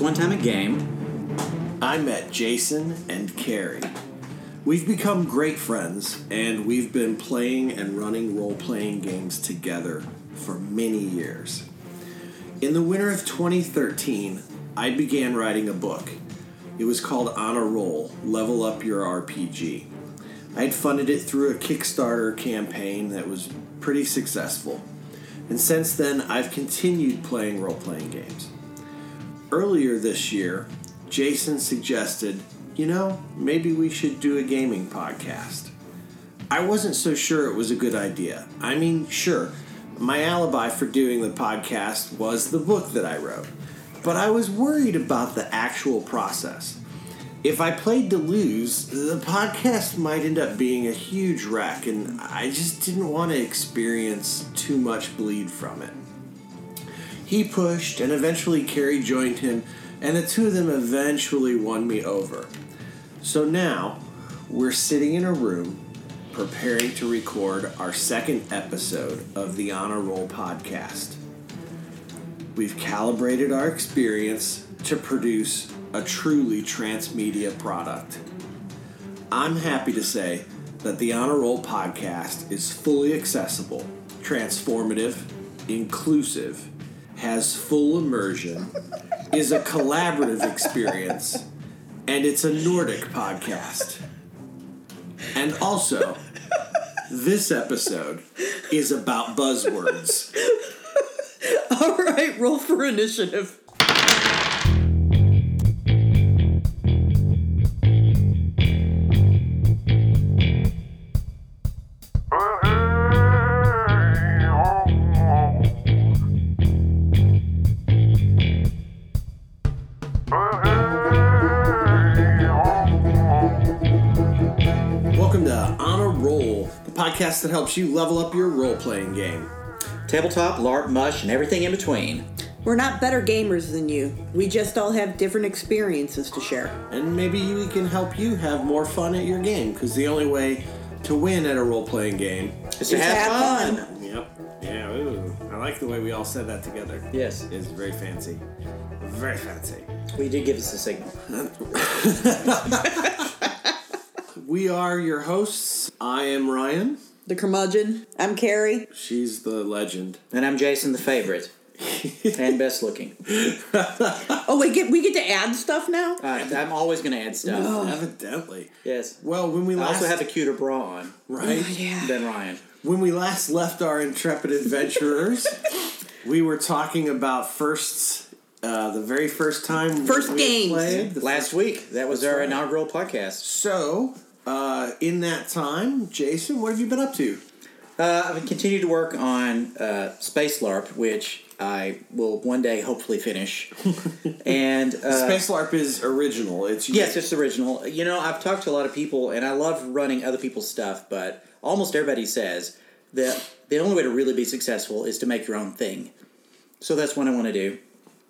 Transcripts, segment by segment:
One Time a Game. I met Jason and Carrie. We've become great friends, and we've been playing and running role playing games together for many years. In the winter of 2013, I began writing a book. It was called On a Roll Level Up Your RPG. I had funded it through a Kickstarter campaign that was pretty successful. And since then, I've continued playing role playing games. Earlier this year, Jason suggested, you know, maybe we should do a gaming podcast. I wasn't so sure it was a good idea. I mean, sure, my alibi for doing the podcast was the book that I wrote, but I was worried about the actual process. If I played to lose, the podcast might end up being a huge wreck, and I just didn't want to experience too much bleed from it. He pushed, and eventually Carrie joined him, and the two of them eventually won me over. So now, we're sitting in a room preparing to record our second episode of the On a Roll podcast. We've calibrated our experience to produce a truly transmedia product. I'm happy to say that the On a Roll podcast is fully accessible, transformative, inclusive, has full immersion, is a collaborative experience, and it's a Nordic podcast. And also, this episode is about buzzwords. All right, roll for initiative. Podcast that helps you level up your role playing game. Tabletop, LARP, mush, and everything in between. We're not better gamers than you. We just all have different experiences to share. And maybe we can help you have more fun at your game, because the only way to win at a role playing game is to have, have fun. fun. Yep. Yeah, ooh. I like the way we all said that together. Yes. It's very fancy. Very fancy. We did give us a signal. We are your hosts. I am Ryan. The curmudgeon. I'm Carrie. She's the legend. And I'm Jason, the favorite. and best looking. Oh, we get we get to add stuff now. Uh, I'm always going to add stuff. Evidently. Yes. Well, when we I also have a cuter bra on right Yeah. than Ryan. when we last left our intrepid adventurers, we were talking about firsts. Uh, the very first time First we had games. played, the Last week, that was our right. inaugural podcast. So, uh, in that time, Jason, what have you been up to? Uh, I've continued to work on uh, Space LARP, which I will one day hopefully finish. and uh, Space LARP is original. It's Yes, it's original. You know, I've talked to a lot of people, and I love running other people's stuff, but almost everybody says that the only way to really be successful is to make your own thing. So that's what I want to do.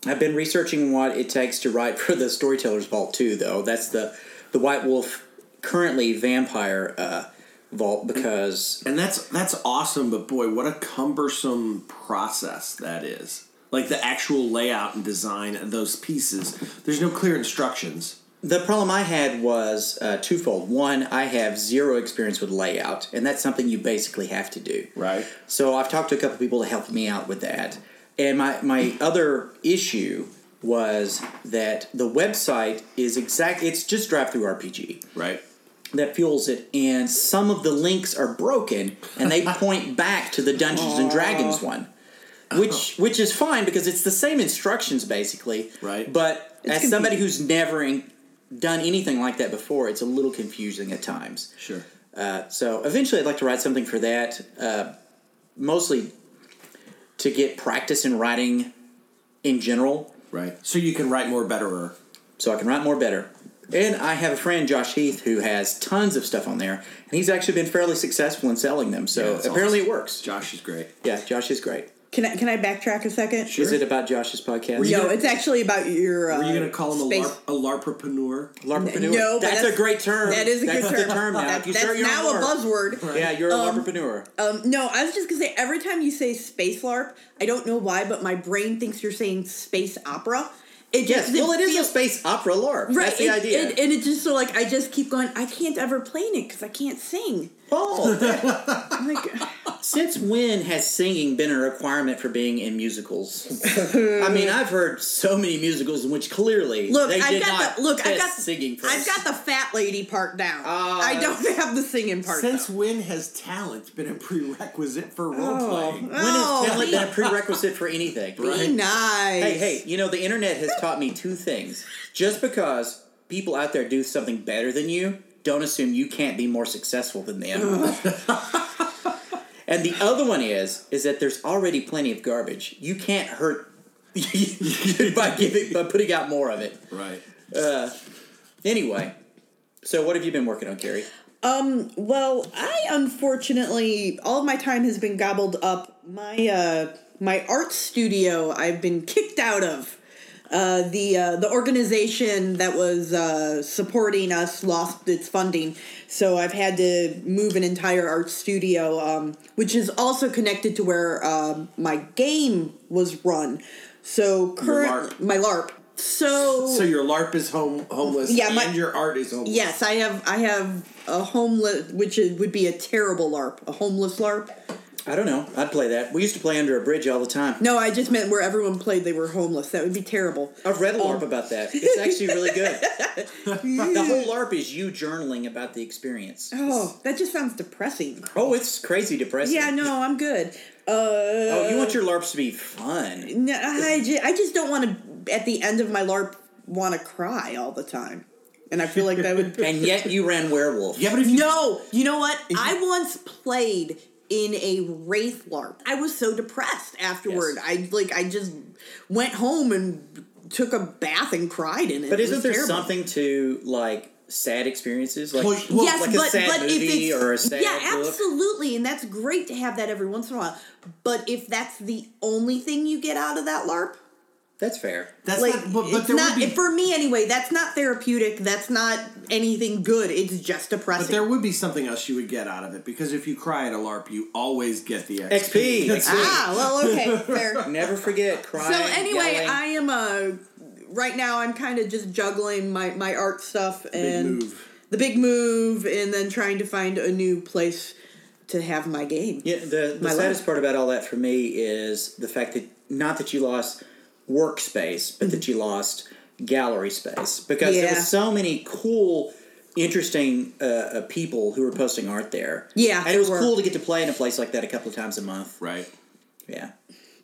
I've been researching what it takes to write for the Storyteller's Vault too, though. That's the the White Wolf currently vampire uh, vault because and that's that's awesome. But boy, what a cumbersome process that is. Like the actual layout and design of those pieces. There's no clear instructions. The problem I had was uh, twofold. One, I have zero experience with layout, and that's something you basically have to do. Right. So I've talked to a couple people to help me out with that. And my, my other issue was that the website is exact it's just DriveThruRPG Right. That fuels it and some of the links are broken and they point back to the Dungeons and Dragons one. Which which is fine because it's the same instructions basically. Right. But It's as somebody who's never in, done anything like that before, it's a little confusing at times. Sure. Uh, so eventually, I'd like to write something for that, uh, mostly to get practice in writing in general, Right. So you can write more betterer. so I can write more better. And I have a friend, Josh Heath, who has tons of stuff on there, and he's actually been fairly successful in selling them. So Yeah, that's apparently, awesome. it works. Josh is great. Yeah, Josh is great. Can I can I backtrack a second? Is it about Josh's podcast? No, it's actually about your. Uh, Were you going to call him a, space- LARP, a LARPreneur? LARPreneur. No, but that's, that's- a great term. That is a that's term. the term now. That- you that's start your now own a LARP. buzzword. Yeah, you're a Um, LARPreneur. Um, no, I was just gonna say every time you say space LARP, I don't know why, but my brain thinks you're saying space opera, It just Yes, well, it is feel- a space opera LARP. Right, That's the and, idea. and, and it's just so like I just keep going. I can't ever play in it because I can't sing. Oh, like, since when has singing been a requirement for being in musicals? I mean, I've heard so many musicals in which clearly look, they I've did got not the look. I've test got singing. First. I've got the fat lady part down. Ah. I don't have the singing part. Since though. when has talent been a prerequisite for role Oh. playing? when has Oh, talent be- been a prerequisite for anything? Be nice. Hey, hey, you know, the internet has taught me two things. Just because people out there do something better than you, don't assume you can't be more successful than them. and the other one is is that there's already plenty of garbage. You can't hurt by giving by putting out more of it. Right. Anyway, so what have you been working on, Carrie? Um, well, I unfortunately all of my time has been gobbled up. My uh my art studio I've been kicked out of. Uh, the uh, the organization that was uh, supporting us lost its funding, so I've had to move an entire art studio, um, which is also connected to where um, my game was run. So current LARP. my LARP. So So your LARP is home homeless, Yeah, my- and your art is homeless. Yes, I have. I have a homeless, which is, would be a terrible LARP, a homeless LARP. I don't know. I'd play that. We used to play under a bridge all the time. No, I just meant where everyone played they were homeless. That would be terrible. I've read a LARP Oh. about that. It's actually really good. the whole LARP is you journaling about the experience. Oh, that just sounds depressing. Oh, it's crazy depressing. Yeah, no, I'm good. Uh, Oh, you want your LARPs to be fun. No, I just, I just don't want to. At the end of my LARP, want to cry all the time, and I feel like that would. And yet you ran werewolf. Yeah, but if you No, you know what? I once played in a wraith LARP. I was so depressed afterward. Yes. I like I just went home and took a bath and cried in it. But isn't was there terrible. something to like sad experiences, like Well, well, yes, like but, a sad but movie or a sad yeah, book? absolutely, and that's great to have that every once in a while. But if that's the only thing you get out of that LARP, That's fair. that's like not, but, but there not would be for me anyway. That's not therapeutic. That's not anything good. It's just depressing. But there would be something else you would get out of it because if you cry at a LARP, you always get the XP. XP. XP. ah, well, okay, fair. Never forget crying. So anyway, yelling. I am uh right now I'm kind of just juggling my my art stuff and move. the big move and then trying to find a new place to have my game. Yeah, the, the My saddest life. part about all that for me is the fact that not that you lost workspace, but that you lost gallery space because there Yeah. was so many cool, interesting uh, uh, people who were posting art there. Yeah, and it was were. cool to get to play in a place like that a couple of times a month. Right. Yeah,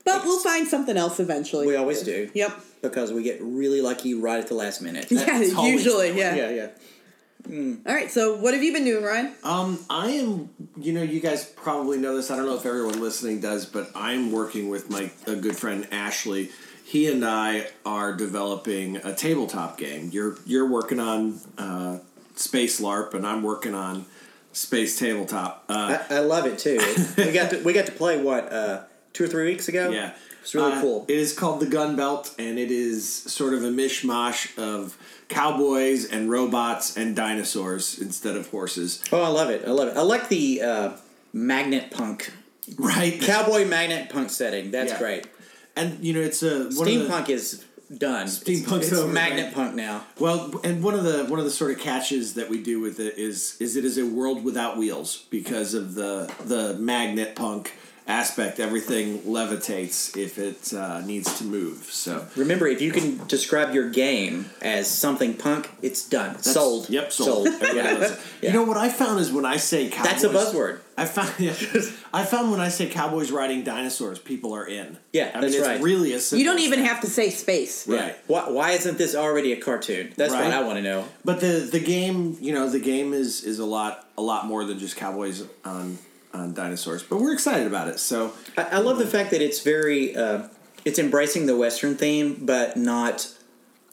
But we'll find something else eventually. we always do. Yep. because we get really lucky right at the last minute. Yeah, That's always usually, the way. yeah. yeah, yeah. All right, so what have you been doing, Ryan? Um, I am. You know, you guys probably know this. I don't know if everyone listening does, but I'm working with my a good friend Ashley. He and I are developing a tabletop game. You're you're working on uh, Space LARP, and I'm working on Space Tabletop. Uh, I, I love it too. we got to we got to play what uh, two or three weeks ago. Yeah. it's really Uh, cool. It is called the Gun Belt, and it is sort of a mishmash of cowboys and robots and dinosaurs instead of horses. Oh, I love it. I love it. I like the uh, magnet punk Right. cowboy magnet punk setting. That's Yeah. great. And you know, it's a one the- Steampunk is done. Steampunk's it's, it's over, magnet right? punk now. Well, and one of the one of the sort of catches that we do with it is is it is a world without wheels because of the the magnet punk aspect. Everything levitates if it uh, needs to move. So Remember, if you can describe your game as something punk, it's done. That's- sold. Yep, sold. Everybody Yeah. it. You know what I found is when I say cowboys. That's a buzzword. I found. Yeah, I found when I say cowboys riding dinosaurs, people are in. Yeah, I mean that's it's right. really a. You don't even have to say space. Yeah. Right. Why, why isn't this already a cartoon? That's Right. what I want to know. But the the game, you know, the game is is a lot a lot more than just cowboys on on dinosaurs. But we're excited about it. So I, I love the fact that it's very, uh, it's embracing the Western theme, but not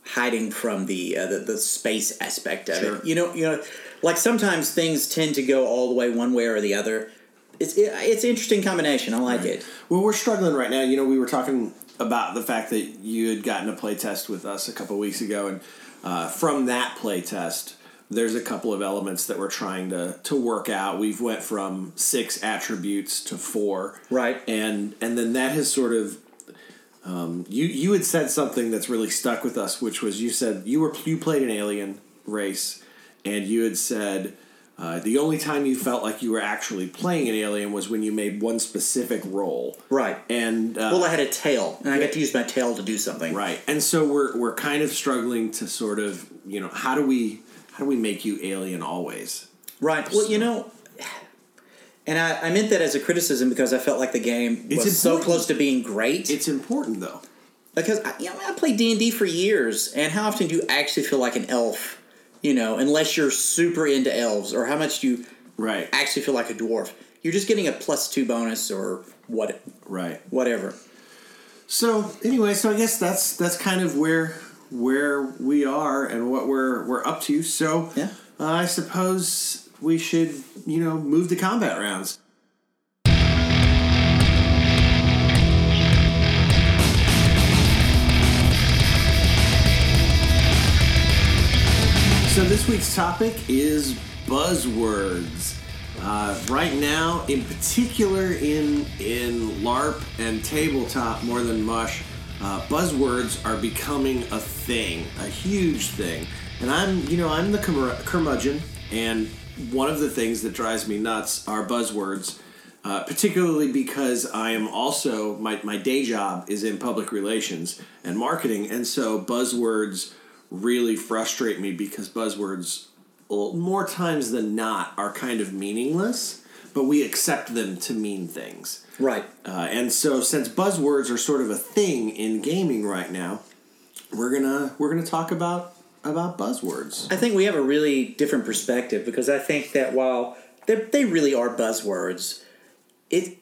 hiding from the uh, the, the space aspect of Sure. it. You know, you know, like sometimes things tend to go all the way one way or the other. It's it, it's an interesting combination. I like it. Well, we're struggling right now. You know, we were talking about the fact that you had gotten a play test with us a couple weeks ago, and uh, from that play test, there's a couple of elements that we're trying to to work out. We've went from six attributes to four, Right. And and then that has sort of um, you you had said something that's really stuck with us, which was you said you were you played an alien race, and you had said. Uh, the only time you felt like you were actually playing an alien was when you made one specific role. Right. And uh, Well, I had a tail, and I got to use my tail to do something. Right. And so we're we're kind of struggling to sort of, you know, how do we how do we make you alien always? Right. Well, you know, and I, I meant that as a criticism because I felt like the game It's was so important. close to being great. It's important though. because I, you know I played D and D for years, and how often do you actually feel like an elf? You know, unless you're super into elves, or how much do you Right. actually feel like a dwarf? You're just getting a plus two bonus or what, Right. whatever. So anyway, so I guess that's that's kind of where where we are and what we're we're up to. So Yeah. uh, I suppose we should, you know, move to combat rounds. So this week's topic is buzzwords. Uh, right now, in particular, in in LARP and tabletop more than mush, uh, buzzwords are becoming a thing, a huge thing. And I'm, you know, I'm the curmud- curmudgeon, and one of the things that drives me nuts are buzzwords. Uh, particularly because I am also my, my day job is in public relations and marketing, and so buzzwords really frustrate me because buzzwords more times than not are kind of meaningless, but we accept them to mean things. Right. Uh, and so, since buzzwords are sort of a thing in gaming right now, we're gonna we're gonna talk about about buzzwords. I think we have a really different perspective because I think that while they they really are buzzwords, it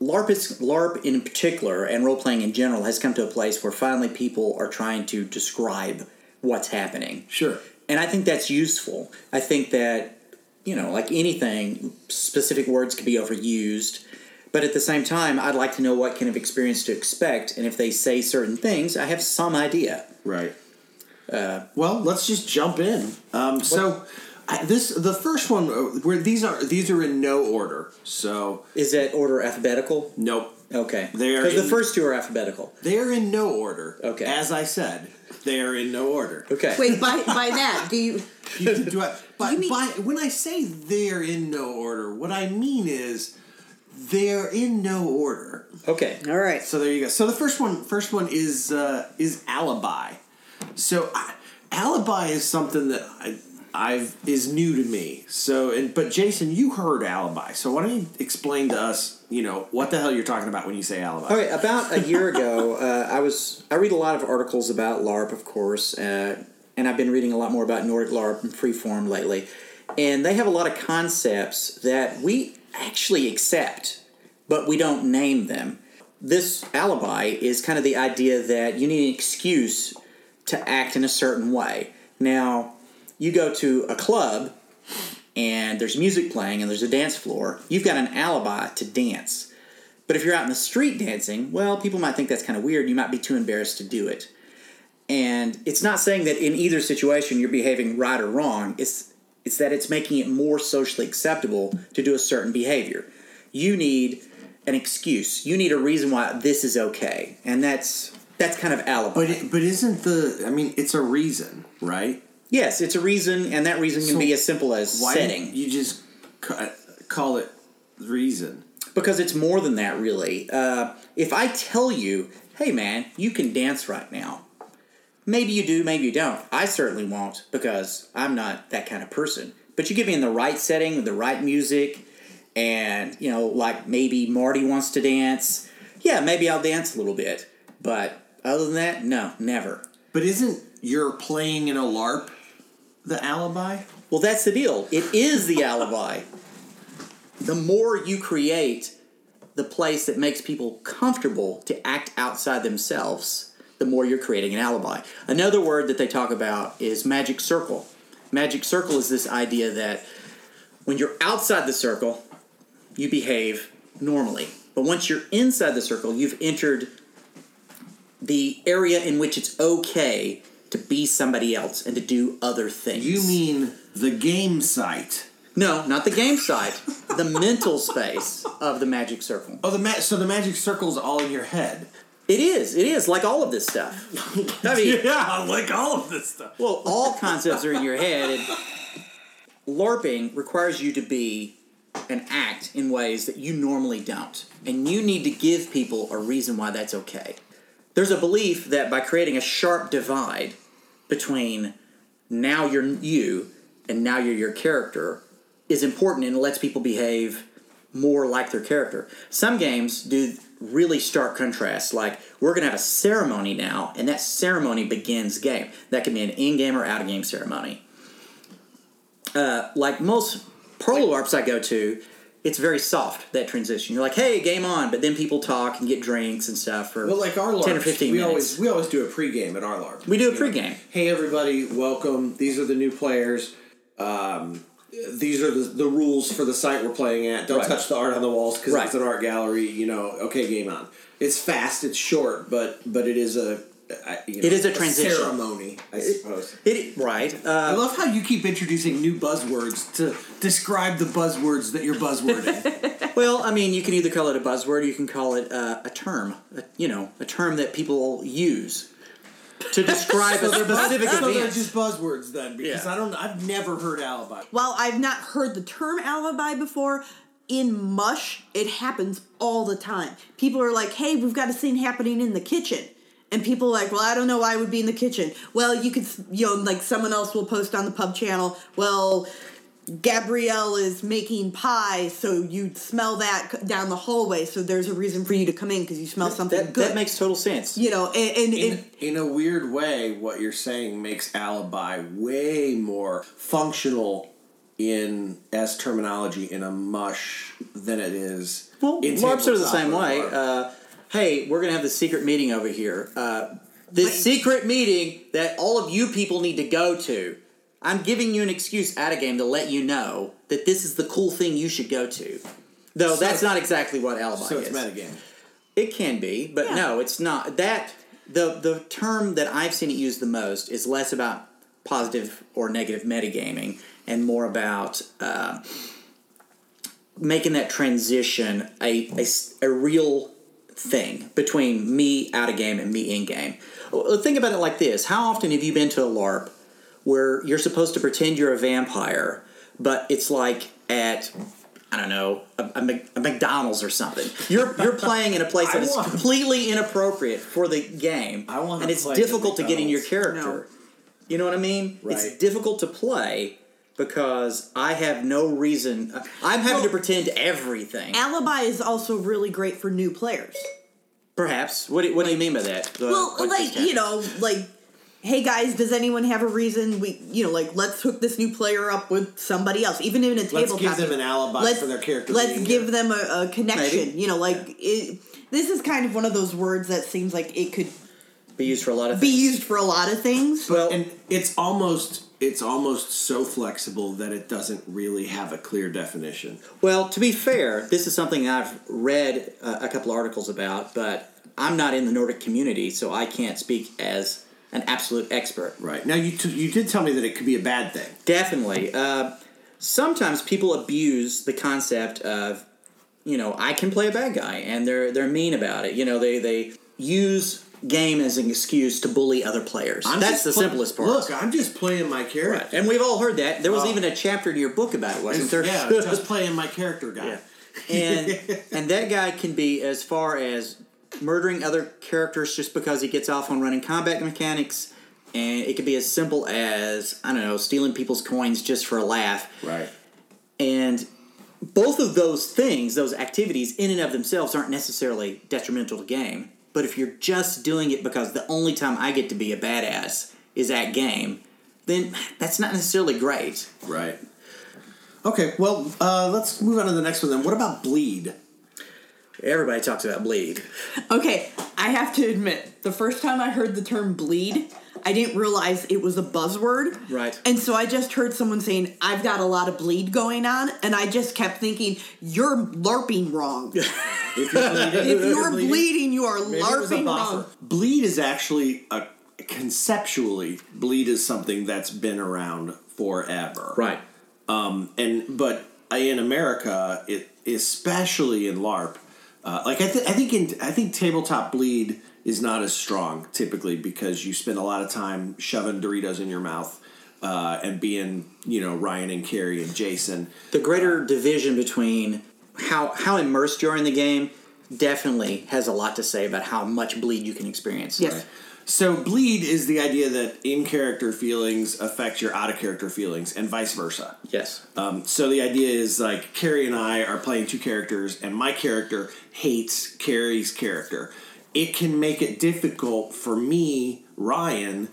LARP is LARP in particular and role playing in general has come to a place where finally people are trying to describe what's happening. Sure. And I think that's useful. I think that, you know, like anything, specific words can be overused. But at the same time, I'd like to know what kind of experience to expect. And if they say certain things, I have some idea. Right. well, let's just jump in. Um, so, I, this the first one uh, where these are these are in no order. So, Is that order alphabetical? nope. Okay. They are Because the first two are alphabetical. They are in no order. Okay. As I said, they are in no order. Okay. Wait, by by that, do you? You- do I, by, You mean- by, when I say they're in no order, what I mean is they're in no order. Okay. All right. So there you go. So the first one, first one is uh, is alibi. So I, alibi is something that I, I've is new to me. So and but Jason, you heard alibi. So why don't you explain to us, you know, what the hell you're talking about when you say alibi? Okay, about a year ago, uh, I was I read a lot of articles about LARP, of course, uh, and I've been reading a lot more about Nordic LARP and Freeform lately, and they have a lot of concepts that we actually accept, but we don't name them. This alibi is kind of the idea that you need an excuse to act in a certain way. Now, you go to a club and there's music playing and there's a dance floor, you've got an alibi to dance. But if you're out in the street dancing, well, people might think that's kind of weird. You might be too embarrassed to do it. And it's not saying that in either situation you're behaving right or wrong. It's it's that it's making it more socially acceptable to do a certain behavior. You need an excuse. You need a reason why this is okay. And that's that's kind of alibi. But but isn't the? I mean, it's a reason, right? Yes, it's a reason and that reason can So be as simple as Why setting. you just ca- call it reason? Because it's more than that, really. Uh, if I tell you, hey man, you can dance right now, maybe you do, maybe you don't. I certainly won't because I'm not that kind of person. But you get me in the right setting with the right music, and, you know, like maybe Marty wants to dance. Yeah, maybe I'll dance a little bit. But other than that, no, never. But isn't your playing in a LARP the alibi? Well, that's the deal. It is the alibi. The more you create the place that makes people comfortable to act outside themselves, the more you're creating an alibi. Another word that they talk about is magic circle. Magic circle is this idea that when you're outside the circle, you behave normally. But once you're inside the circle, you've entered the area in which it's okay to be somebody else and to do other things. You mean the game site? No, not the game site. the mental space of the magic circle. Oh, the ma- so the magic circle's all in your head. It is. It is like all of this stuff. I mean, yeah, like all of this stuff. well, all concepts are in your head, and LARPing requires you to be and act in ways that you normally don't, and you need to give people a reason why that's okay. There's a belief that by creating a sharp divide between now you're you and now you're your character is important and lets people behave more like their character. Some games do really stark contrasts, like we're to have a ceremony now, and that ceremony begins game. That can be an in-game or out-of-game ceremony. Uh, like most pro LARPs I go to, it's very soft that transition. You're like, "Hey, game on," but then people talk and get drinks and stuff for Well, like our LARPs, ten or fifteen we minutes. always we always do a pregame at our LARP. We do a You know, pregame. Hey everybody, welcome. These are the new players. Um, these are the, the rules for the site we're playing at. Don't Right. touch the art on the walls because Right. it's an art gallery. You know, okay, game on. It's fast. It's short, but but it is a. I- You know, It is a transition. ceremony, I suppose. It right. I Uh, love how you keep introducing new buzzwords to describe the buzzwords that you're buzzwording. well, I mean, you can either call it a buzzword, or you can call it uh, a term. A, you know, a term that people use to describe a specific so they're just buzzwords then, because Yeah. I don't. I've never heard alibi. While I've not heard the term alibi before, in Mush, it happens all the time. People are like, hey, we've got a scene happening in the kitchen. And people are like, well, I don't know why I would be in the kitchen. Well, you could, you know, like someone else will post on the pub channel, well, Gabrielle is making pie, so you'd smell that down the hallway, so there's a reason for you to come in because you smell something That, good. that makes total sense. you know, and, and, In, and in a weird way, what you're saying makes alibi way more functional in as terminology in a mush than it is. Well, in LARPs are the same way. Uh, hey, we're gonna have the secret meeting over here. Uh, this secret meeting that all of you people need to go to. I'm giving you an excuse at a game to let you know that this is the cool thing you should go to. Though So- that's not exactly what alibi so it's is. metagame. It can be, but Yeah. no, it's not. That the the term that I've seen it used the most is less about positive or negative metagaming and more about uh, making that transition a a real thing between me out of game and me in game. Think about it like this: How often have you been to a LARP where you're supposed to pretend you're a vampire, but it's like at I don't know a, a a McDonald's or something. You're you're playing in a place that is completely inappropriate for the game, I and it's difficult to get in your character. You know what I mean? Right. It's difficult to play because I have no reason. I'm having to pretend everything. alibi is also really great for new players. Perhaps. What do, what do you mean by that? The- well like you know like hey guys does anyone have a reason we you know like let's hook this new player up with somebody else even in a tabletop give them an alibi let's, for their character let's being give here. them a, a connection Maybe. you know like it, this is kind of one of those words that seems like it could be used for a lot of be things. used for a lot of things Well, and it's almost it's almost so flexible that it doesn't really have a clear definition. well, to be fair, this is something I've read uh, a couple articles about, but I'm not in the Nordic community, so I can't speak as an absolute expert. Right now, you t- you did tell me that it could be a bad thing. Definitely. Uh, sometimes people abuse the concept of, you know, I can play a bad guy, and they're they're mean about it. You know, they they use game as an excuse to bully other players. I'm That's the pla- simplest part. Look, I'm just playing my character. Right. And we've all heard that. There was Oh. even a chapter in your book about it, wasn't there? Yeah, just playing my character guy. Yeah. and and that guy can be as far as murdering other characters just because he gets off on running combat mechanics and it could be as simple as i don't know stealing people's coins just for a laugh Right. and both of those things those activities in and of themselves aren't necessarily detrimental to game but if you're just doing it because the only time i get to be a badass is at game then that's not necessarily great Right. Okay, well, uh, let's move on to the next one then. What about bleed? everybody talks about bleed okay i have to admit the first time i heard the term bleed i didn't realize it was a buzzword. Right. and so i just heard someone saying i've got a lot of bleed going on and i just kept thinking you're larping wrong. If you're bleeding, if you're bleeding. you are maybe it was a larping wrong. Bleed is actually a conceptually bleed is something that's been around forever. right. Um, and but in America, it especially in LARP, uh, like I, th- I think in I think tabletop bleed is not as strong typically because you spend a lot of time shoving Doritos in your mouth uh, and being, you know, Ryan and Carrie and Jason. The greater division between how how immersed you are in the game definitely has a lot to say about how much bleed you can experience. Yes. So bleed is the idea that in character feelings affect your out of character feelings and vice versa. Yes. Um, so the idea is like Carrie and I are playing two characters, and my character hates Carrie's character. It can make it difficult for me, Ryan,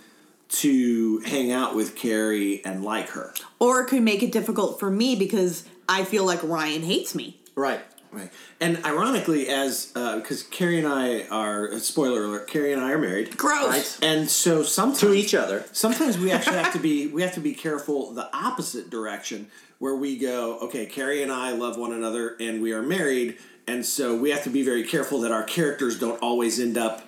to hang out with Carrie and like her. Or it could make it difficult for me because I feel like Ryan hates me. Right. Right. And ironically, as uh, because Carrie and I are uh, spoiler alert, Carrie and I are married. Gross. Right. And so sometimes To each other. sometimes we actually have to be we have to be careful the opposite direction where we go okay carrie and i love one another and we are married and so we have to be very careful that our characters don't always end up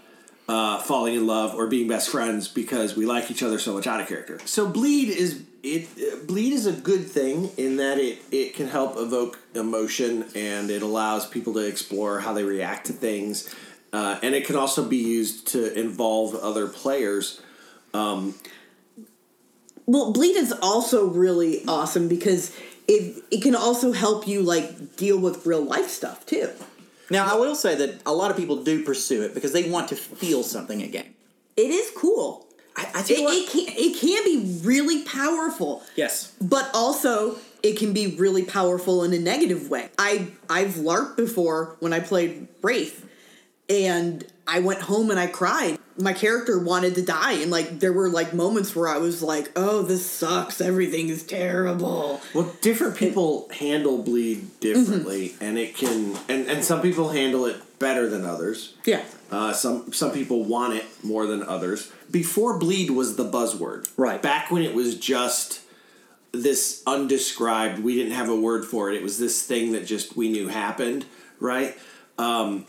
uh, falling in love or being best friends because we like each other so much out of character. So bleed is it bleed is a good thing in that it it can help evoke emotion and it allows people to explore how they react to things uh, and it can also be used to involve other players Well, bleed is also really awesome because it it can also help you like deal with real life stuff too. Now, I will say that a lot of people do pursue it because they want to feel something again. It is cool. I, I It, tell you what. it can it can be really powerful. yes. but also it can be really powerful in a negative way. I I've larped before when I played Wraith, and I went home and I cried. My character wanted to die, and like there were like moments where I was like, "Oh, this sucks. Everything is terrible." Well, different people handle bleed differently, and it can, and, and some people handle it better than others. Yeah, Uh, some some people want it more than others. Before bleed was the buzzword, Right. Back when it was just this undescribed, we didn't have a word for it. It was this thing that just we knew happened, right? Um,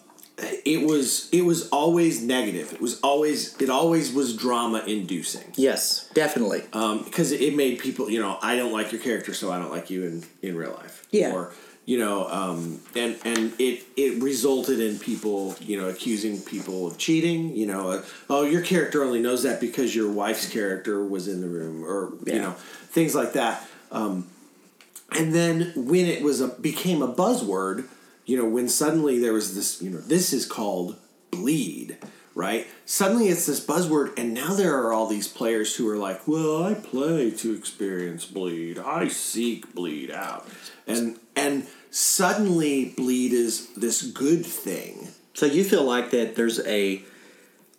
it was it was always negative. It was always it always was drama inducing Yes, definitely. because it made people you know i don't like your character so i don't like you in in real life Yeah. or you know um and and it it resulted in people you know accusing people of cheating you know uh, oh your character only knows that because your wife's character was in the room or you know things like that um and then when it was a became a buzzword you know when suddenly there was this you know this is called bleed right? Suddenly it's this buzzword and now there are all these players who are like well i play to experience bleed. I seek bleed out. And and suddenly bleed is this good thing. So you feel like that there's a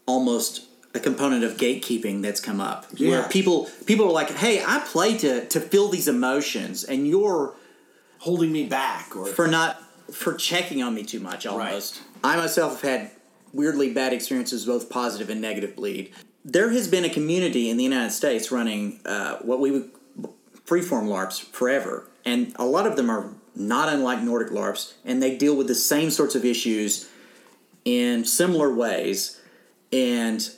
almost a component of gatekeeping that's come up. Where people people are like, "Hey, I play to to feel these emotions, and you're holding me back or for not for checking on me too much almost." I myself have had weirdly bad experiences, both positive and negative bleed. There has been a community in the United States running uh, what we would freeform LARPs forever, and a lot of them are not unlike Nordic LARPs, and they deal with the same sorts of issues in similar ways. And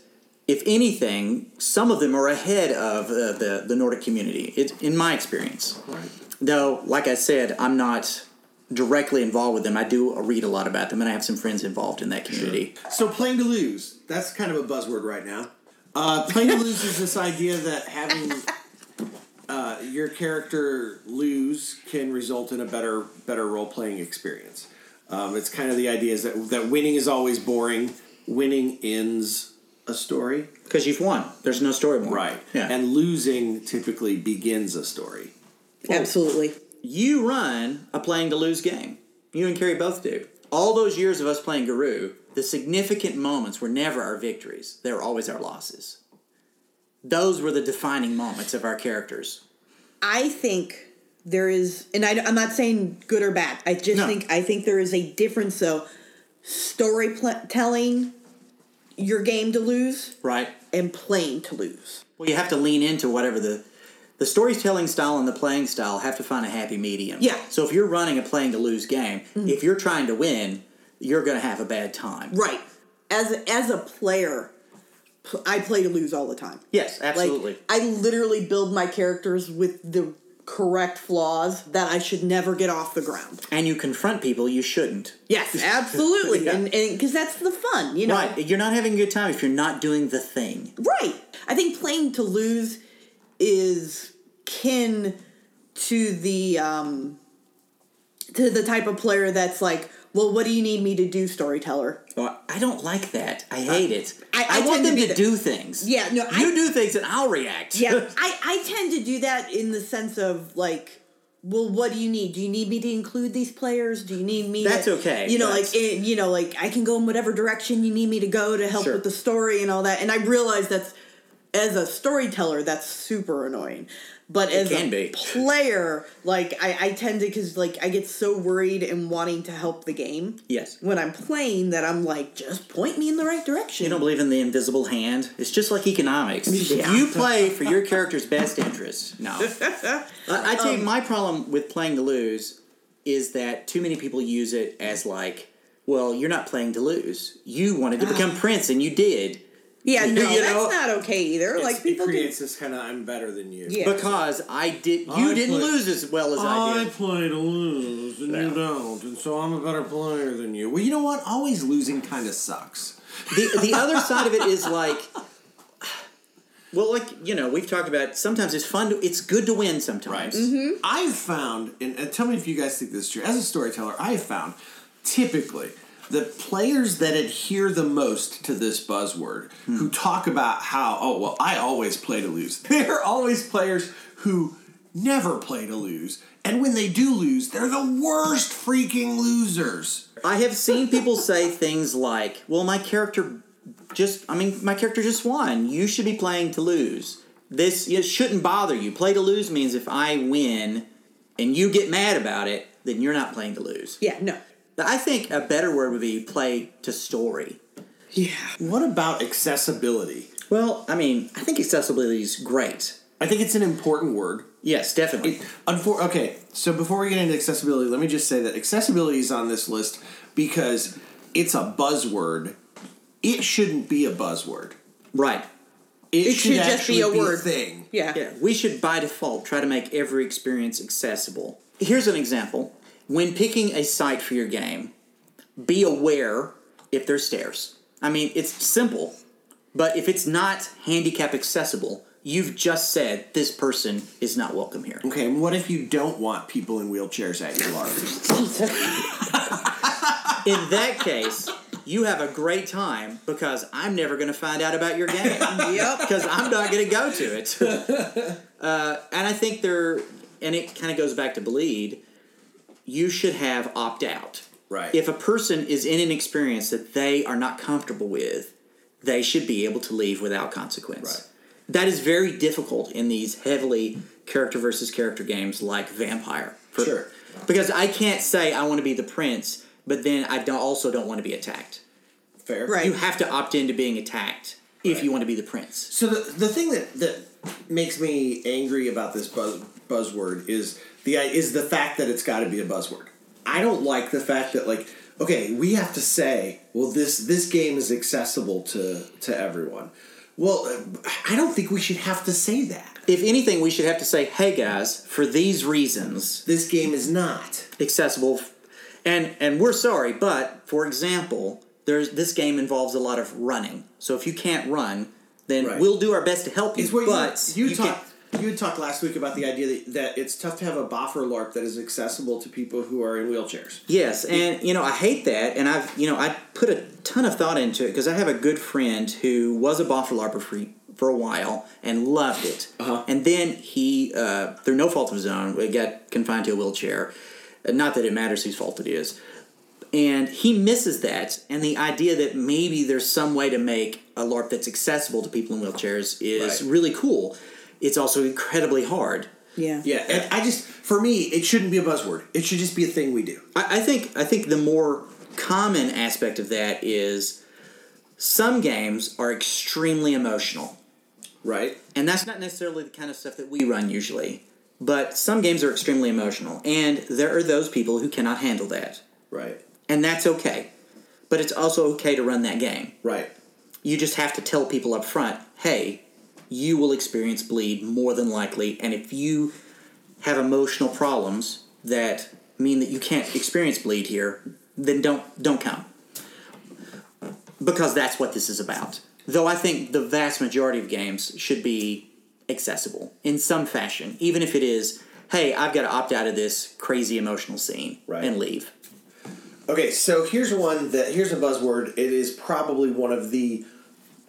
if anything, some of them are ahead of uh, the the Nordic community. It's in my experience. right Though, like I said, I'm not directly involved with them. I do read a lot about them, and I have some friends involved in that community. So playing to lose, that's kind of a buzzword right now. Uh, playing to lose is this idea that having uh, your character lose can result in a better better role playing experience. Um, it's kind of the idea is that that winning is always boring. Winning ends a story, Because you've won. There's no story more. right? Yeah. And losing typically begins a story. absolutely. You run a playing to lose game. You and Carrie both do. All those years of us playing Garou, the significant moments were never our victories. They were always our losses. Those were the defining moments of our characters. I think there is, and I, am not saying good or bad. I just No. think I think there is a difference. though. storytelling your game to lose Right? and playing to lose. Well, you have to lean into whatever the the storytelling style and the playing style have to find a happy medium. Yeah. So if you're running a playing to lose game, mm. if you're trying to win, you're going to have a bad time. Right. As a, as a player, I play to lose all the time. Yes, absolutely. Like I literally build my characters with the correct flaws that I should never get off the ground. And you confront people you shouldn't. Yes, absolutely, Yeah. and because that's the fun, you know. Right. You're not having a good time if you're not doing the thing. Right. I think playing to lose is kin to the um to the type of player that's like, well, what do you need me to do, storyteller? Well, I don't like that. I hate it. I- I, I want tend to them to, do things. Yeah, no, I- You do things and I'll react. Yeah, I I tend to do that in the sense of like. Well, what do you need? Do you need me to include these players? Do you need me? That's to, okay, You know, like it, you know, like I can go in whatever direction you need me to go to help Sure. with the story and all that. And I realize that's as a storyteller, that's super annoying. But as can a be. player, like I, I tend to because like I get so worried and wanting to help the game Yes. when I'm playing that I'm like, just point me in the right direction. You don't believe in the invisible hand? It's just like economics. Yeah. If you play for your character's best interest, no. I, I tell you, Um, my problem with playing to lose is that too many people use it as like, well, you're not playing to lose. You wanted to become prince, and you did yeah, no, you that's not okay either. It's- like people it do. creates this kind of I'm better than you. Yeah. because I did. You I didn't play- lose as well as I I did. I play to lose and Yeah. you don't, and so I'm a better player than you. Well, you know what? Always losing kind of sucks. the the other side of it is like well like you know we've talked about sometimes it's fun to it's good to win sometimes Mm-hmm. I've found, and, and tell me if you guys think this is true. As a storyteller, I have found typically the players that adhere the most to this buzzword, who hmm. talk about how, oh, well, I always play to lose. They're always players who never play to lose. And when they do lose, they're the worst freaking losers. i have seen people say things like well my character just i mean my character just won you should be playing to lose this it shouldn't bother you play to lose means if i win and you get mad about it then you're not playing to lose yeah, no. I think a better word would be play to story Yeah. What about accessibility? well i mean i think accessibility is great I think it's an important word. yes definitely Unfor- okay, so before we get into accessibility, let me just say that accessibility is on this list because it's a buzzword. It shouldn't be a buzzword. right It should just be actually a word. thing. Yeah. Yeah, we should by default try to make every experience accessible. Here's an example. When picking a site for your game, be aware if there's stairs. I mean, it's simple, but if it's not handicap accessible, you've just said this person is not welcome here. Okay, and what if you don't want people in wheelchairs at your LARP? In that case, you have a great time because I'm never going to find out about your game. Yep. because I'm not going to go to it. uh, and I think there, and it kind of goes back to bleed. You should have opt out. Right. If a person is in an experience that they are not comfortable with, they should be able to leave without consequence. Right. That is very difficult in these heavily character versus character games like Vampire. For- Sure. Because I can't say I want to be the prince, but then I don't, also don't want to be attacked. Fair. Right. You have to opt into being attacked if Right. you want to be the prince. So the the thing that that makes me angry about this buzz, buzzword is the is the fact that it's got to be a buzzword. I don't like the fact that like okay, we have to say, well this this game is accessible to to everyone. Well, uh, I don't think we should have to say that. If anything, we should have to say, "Hey guys, for these reasons, This game is not. accessible," and and we're sorry, but for example, there's this game involves a lot of running. So if you can't run, then Right. we'll do our best to help you. It's what but you, you, you. You had talked last week about the idea that, that it's tough to have a boffer LARP that is accessible to people who are in wheelchairs. Yes, and you know I hate that, and I've you know I put a ton of thought into it because I have a good friend who was a Boffer LARPer for for a while and loved it, Uh-huh. and then he uh, through no fault of his own got confined to a wheelchair. Not that it matters whose fault it is, and he misses that, and the idea that maybe there's some way to make a LARP that's accessible to people in wheelchairs is Right. really cool. It's also incredibly hard. Yeah. Yeah, and I just for me, it shouldn't be a buzzword. It should just be a thing we do. I, I think I think the more common aspect of that is some games are extremely emotional, Right. and that's not necessarily the kind of stuff that we run usually. But some games are extremely emotional, and there are those people who cannot handle that, Right. and that's okay. But it's also okay to run that game. Right. You just have to tell people up front, hey, you will experience bleed more than likely, and if you have emotional problems that mean that you can't experience bleed here, then don't don't come. Because that's what this is about. Though I think the vast majority of games should be accessible in some fashion, even if it is, hey, I've got to opt out of this crazy emotional scene Right. and leave. Okay, so here's one that here's a buzzword. It is probably one of the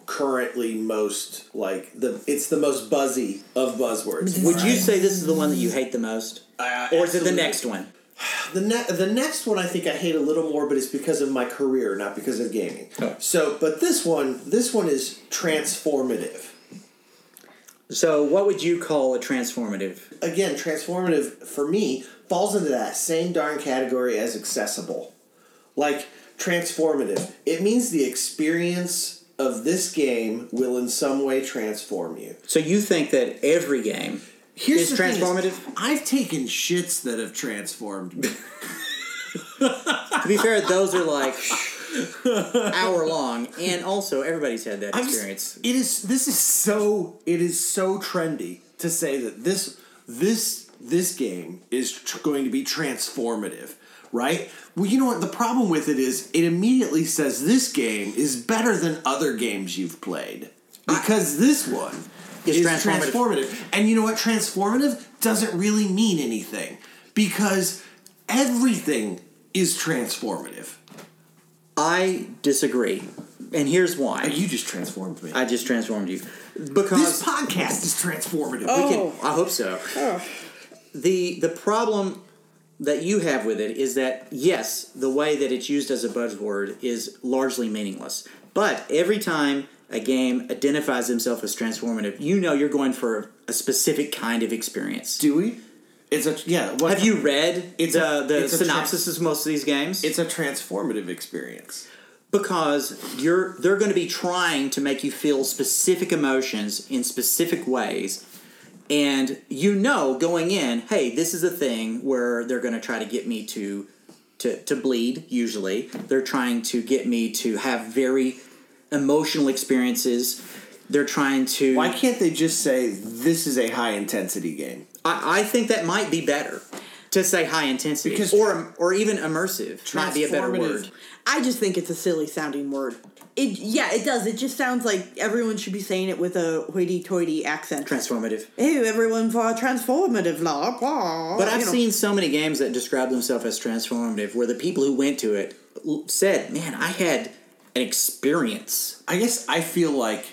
currently most like the it's the most buzzy of buzzwords. Would you say this is the one that you hate the most? Uh, or is it the next one? The ne- the next one I think I hate a little more, but it's because of my career, not because of gaming. Oh. So, but this one, this one is transformative. So, what would you call a transformative? Again, transformative for me falls into that same darn category as accessible. Like transformative, it means the experience of this game will in some way transform you. So, you think that every game Here's is transformative? I've taken shits that have transformed me. to be fair, those are like hour long, and also everybody's had that I'm just- experience. it is. This is so. It is so trendy to say that this this this game is tr- going to be transformative, right? Well, you know what? The problem with it is it immediately says this game is better than other games you've played because this one Is is, transformative. transformative. And you know what? Transformative doesn't really mean anything because everything is transformative. I disagree, and here's why. You just transformed me. I just transformed you because this podcast is transformative. we Oh. can. I hope so. Oh. The the problem that you have with it is that yes, the way that it's used as a buzzword is largely meaningless. But every time a game identifies itself as transformative, you know you're going for a specific kind of experience. Do we? It's a yeah. What, Have you read It's the, a- the it's synopsis of most of these games? It's a transformative experience. because you're they're going to be trying to make you feel specific emotions in specific ways and you know going in hey this is a thing where they're going to try to get me to to to bleed usually they're trying to get me to have very emotional experiences they're trying to Why can't they just say this is a high intensity game? I, I think that might be better to say high intensity Because- or or even immersive might be a better word I just think it's a silly sounding word. It yeah, it does. It just sounds like everyone should be saying it with a hoity-toity accent. transformative Hey, everyone for a transformative law. But I've seen so many games that describe themselves as transformative, where the people who went to it said, "Man, I had an experience." I guess I feel like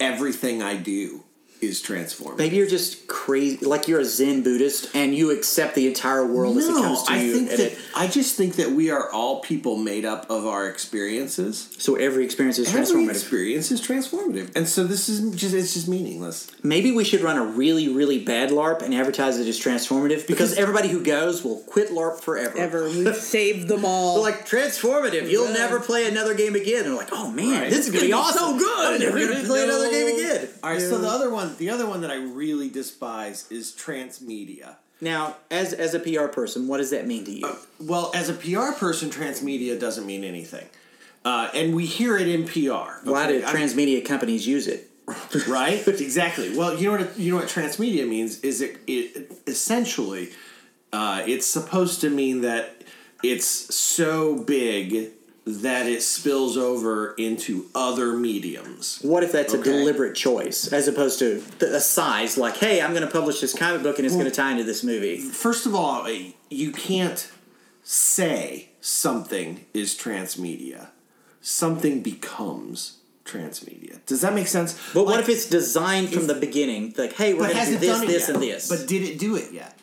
everything I do is transformative. Maybe you're just crazy, like you're a Zen Buddhist, and you accept the entire world as it no, comes to I you. think that it- I just think that we are all people made up of our experiences. so every experience is Every transformative. experience is transformative, and so this is just it's just meaningless. Maybe we should run a really, really bad LARP and advertise it as transformative, because, Because- everybody who goes will quit LARP forever. ever. We've saved them all. They're like transformative. You'll Yeah. never play another game again. They're like, oh man, Right. this is gonna be awesome. so good. I'm never gonna play another game again. All right, so the other one, the other one that I really despise is transmedia. Now, as as a PR person, what does that mean to you? Well, as a PR person, transmedia doesn't mean anything, uh, and we hear it in PR. Why okay? do I- transmedia companies use it? right? exactly. Well, you know what you know what transmedia means is it, it essentially uh, it's supposed to mean that it's so big that it spills over into other mediums. What if that's a deliberate choice as opposed to a size? Like, hey, I'm going to publish this comic book and it's going to tie into this movie. First of all, eh, you can't say something is transmedia. Something becomes transmedia. Does that make sense? But what if it's designed from the beginning? Like, hey, we're going to do this, this, yet. and this. But did it do it yet?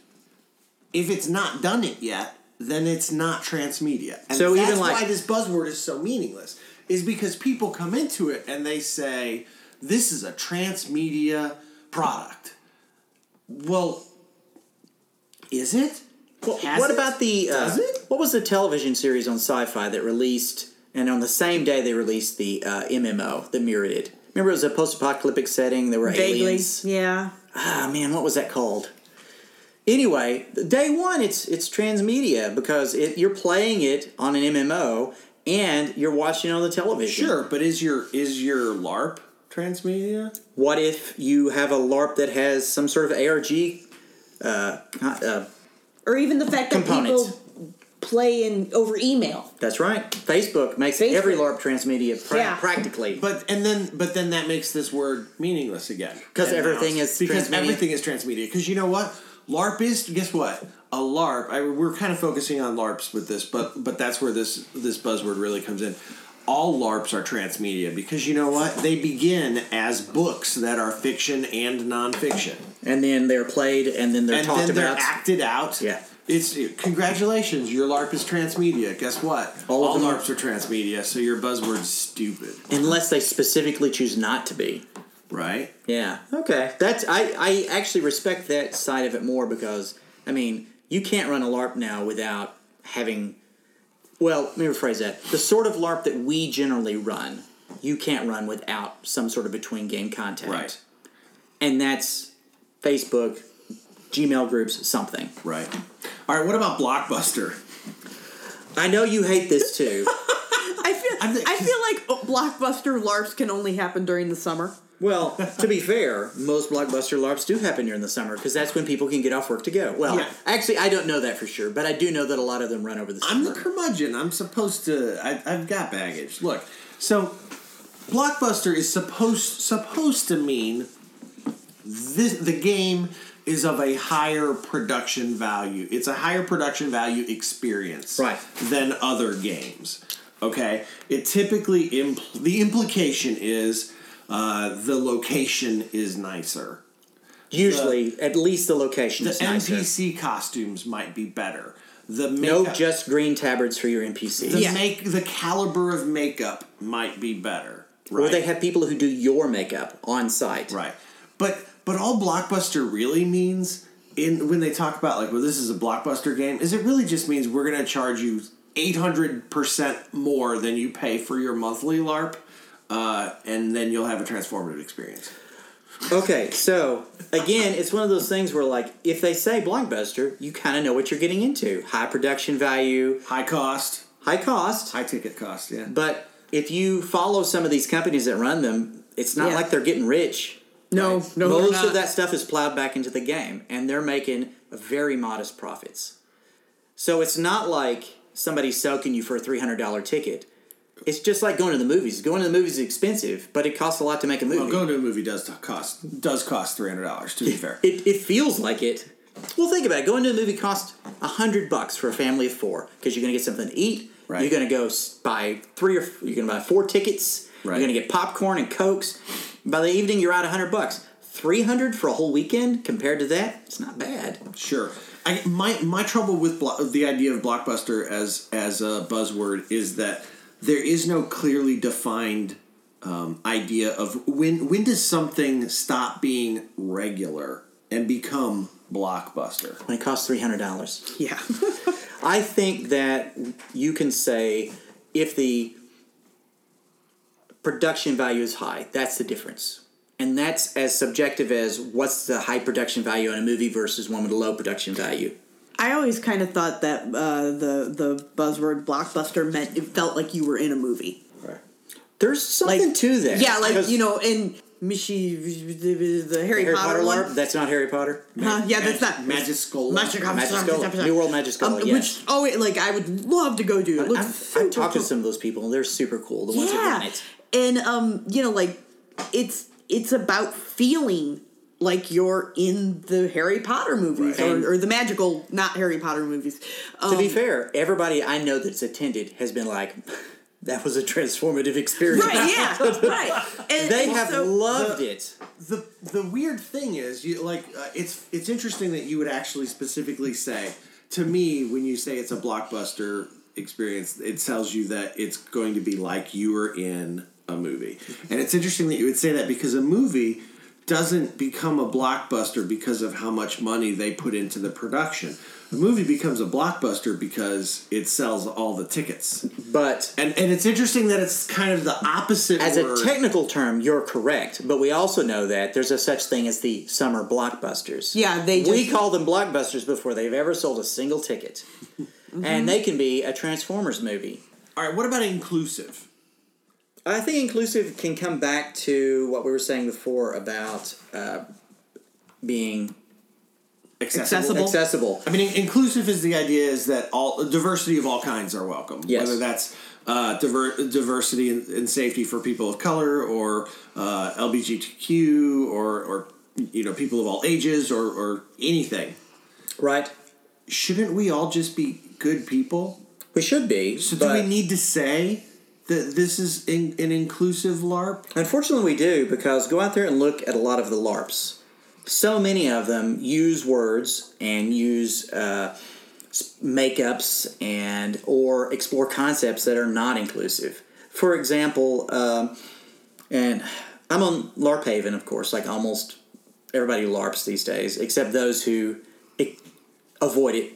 If it's not done it yet, then it's not transmedia. And So that's even like- why this buzzword is so meaningless. Is because people come into it and they say, "This is a transmedia product." Well, is it? Has what it? about the? Uh? What was the television series on Sci-Fi that released, and on the same day they released the uh, MMO mirrored it? Remember, it was a post-apocalyptic setting. There were Vaguely, aliens. yeah. ah man, what was that called? Anyway, day one, it's it's transmedia because it, you're playing it on an MMO and you're watching it on the television. Sure, but is your is your LARP transmedia? What if you have a LARP that has some sort of ARG uh, uh, or even the fact that people play in over email. that's right. Facebook makes Facebook. every LARP transmedia pra- Yeah. practically. But and then but then that makes this word meaningless again 'Cause And everything is because transmedia. everything is transmedia. Because you know what, LARP is. Guess what? A LARP. I, we're kind of focusing on LARPs with this, but but that's where this this buzzword really comes in. All LARPs are transmedia because you know what? They begin as books that are fiction and nonfiction, and then they're played, and then they're and talked then they're about. acted out. Yeah. It's congratulations, your LARP is transmedia. Guess what? All All, of them are- LARPs are transmedia, so your buzzword's stupid, unless they specifically choose not to be. Right? Yeah. Okay. That's I, I actually respect that side of it more because I mean you can't run a LARP now without having well, let me rephrase that. The sort of LARP that we generally run, you can't run without some sort of between game content. Right. And that's Facebook, Gmail groups, something. Right. All right. What about Blockbuster? I know you hate this too. I feel I'm the- I feel like blockbuster LARPs can only happen during the summer. Well, to be fair, most blockbuster LARPs do happen during the summer because that's when people can get off work to go. Well, Yeah. actually, I don't know that for sure, but I do know that a lot of them run over the summer. I'm the curmudgeon. I'm supposed to. I, I've got baggage. Look, so Blockbuster is supposed supposed to mean this. The game is of a higher production value. It's a higher production value experience, Right. than other games. Okay, it typically impl- the implication is uh, the location is nicer. Usually, at least the location The is nicer. NPC costumes might be better. The No, just green tabards for your NPC. the Yeah. make the caliber of makeup might be better. Right. Or they have people who do your makeup on site. right. But but all blockbuster really means in when they talk about like well this is a blockbuster game is it really just means we're going to charge you 800% more than you pay for your monthly LARP uh, and then you'll have a transformative experience. Okay, so again, it's one of those things where, like, if they say blockbuster, you kind of know what you're getting into high production value, High cost, high cost. high ticket cost, yeah. But if you follow some of these companies that run them, it's not Yeah. like they're getting rich. No, Right. no, Most of that stuff is plowed back into the game, and they're making very modest profits. So it's not like somebody's soaking you for a three hundred dollar ticket. It's just like going to the movies. Going to the movies is expensive, but it costs a lot to make a movie. Well, going to a movie does cost does cost three hundred dollars. To be fair, It, it feels like it. Well, think about it. Going to a movie costs a hundred bucks for a family of four because you're going to get something to eat. Right. You're going to go buy three or you're going to buy four tickets. Right. You're going to get popcorn and cokes. By the evening, you're out a hundred bucks. Three hundred for a whole weekend compared to that, it's not bad. Sure. I, my my trouble with blo- the idea of blockbuster as as a buzzword is that there is no clearly defined um, idea of when when does something stop being regular and become blockbuster. When it costs three hundred dollars, yeah. I think that you can say if the production value is high, that's the difference. And that's as subjective as what's the high production value on a movie versus one with a low production value. I always kind of thought that uh, the the buzzword blockbuster meant it felt like you were in a movie. There's something Like- to that. Yeah, like you know, in Michi, the Harry, Harry Potter, Potter one. LARP, that's not Harry Potter. Huh? yeah, that's not Magic Skull. Magic Magic New World Magic School, Um, yes. Which oh, wait, like I would love to go do. It looks I've, super I've talked to cool. some of those people, and they're super cool. The ones that yeah, run it. and um, you know, like it's it's about feeling like you're in the Harry Potter movies Right. or, or the magical, not Harry Potter movies. Um, To be fair, everybody I know that's attended has been like, "That was a transformative experience." right? Yeah, right. And, They and have so- loved it. the the weird thing is you like uh, it's it's interesting that you would actually specifically say to me when you say it's a blockbuster experience it tells you that it's going to be like you were in a movie and it's interesting that you would say that because a movie doesn't become a blockbuster because of how much money they put into the production a movie becomes a blockbuster because it sells all the tickets But and and it's interesting that it's kind of the opposite as word. a technical term, you're correct. But we also know that there's a such thing as the summer blockbusters. Yeah, they we just- call them blockbusters before they've ever sold a single ticket, mm-hmm. and they can be a Transformers movie. all right what about inclusive I think inclusive can come back to what we were saying before about uh, being accessible. Accessible. accessible. I mean, inclusive is the idea is that all diversity of all kinds are welcome. Yes. Whether that's uh, diver- diversity and, and safety for people of color, or uh, LGBTQ, or or you know people of all ages, or or anything. Right. Shouldn't we all just be good people? We should be. So do we need to say that this is in, an inclusive LARP? Unfortunately, we do because go out there and look at a lot of the LARPs. So many of them use words and use uh, makeups and or explore concepts that are not inclusive. For example, um, and I'm on LARP Haven, of course, like almost everybody LARPs these days, except those who avoid it.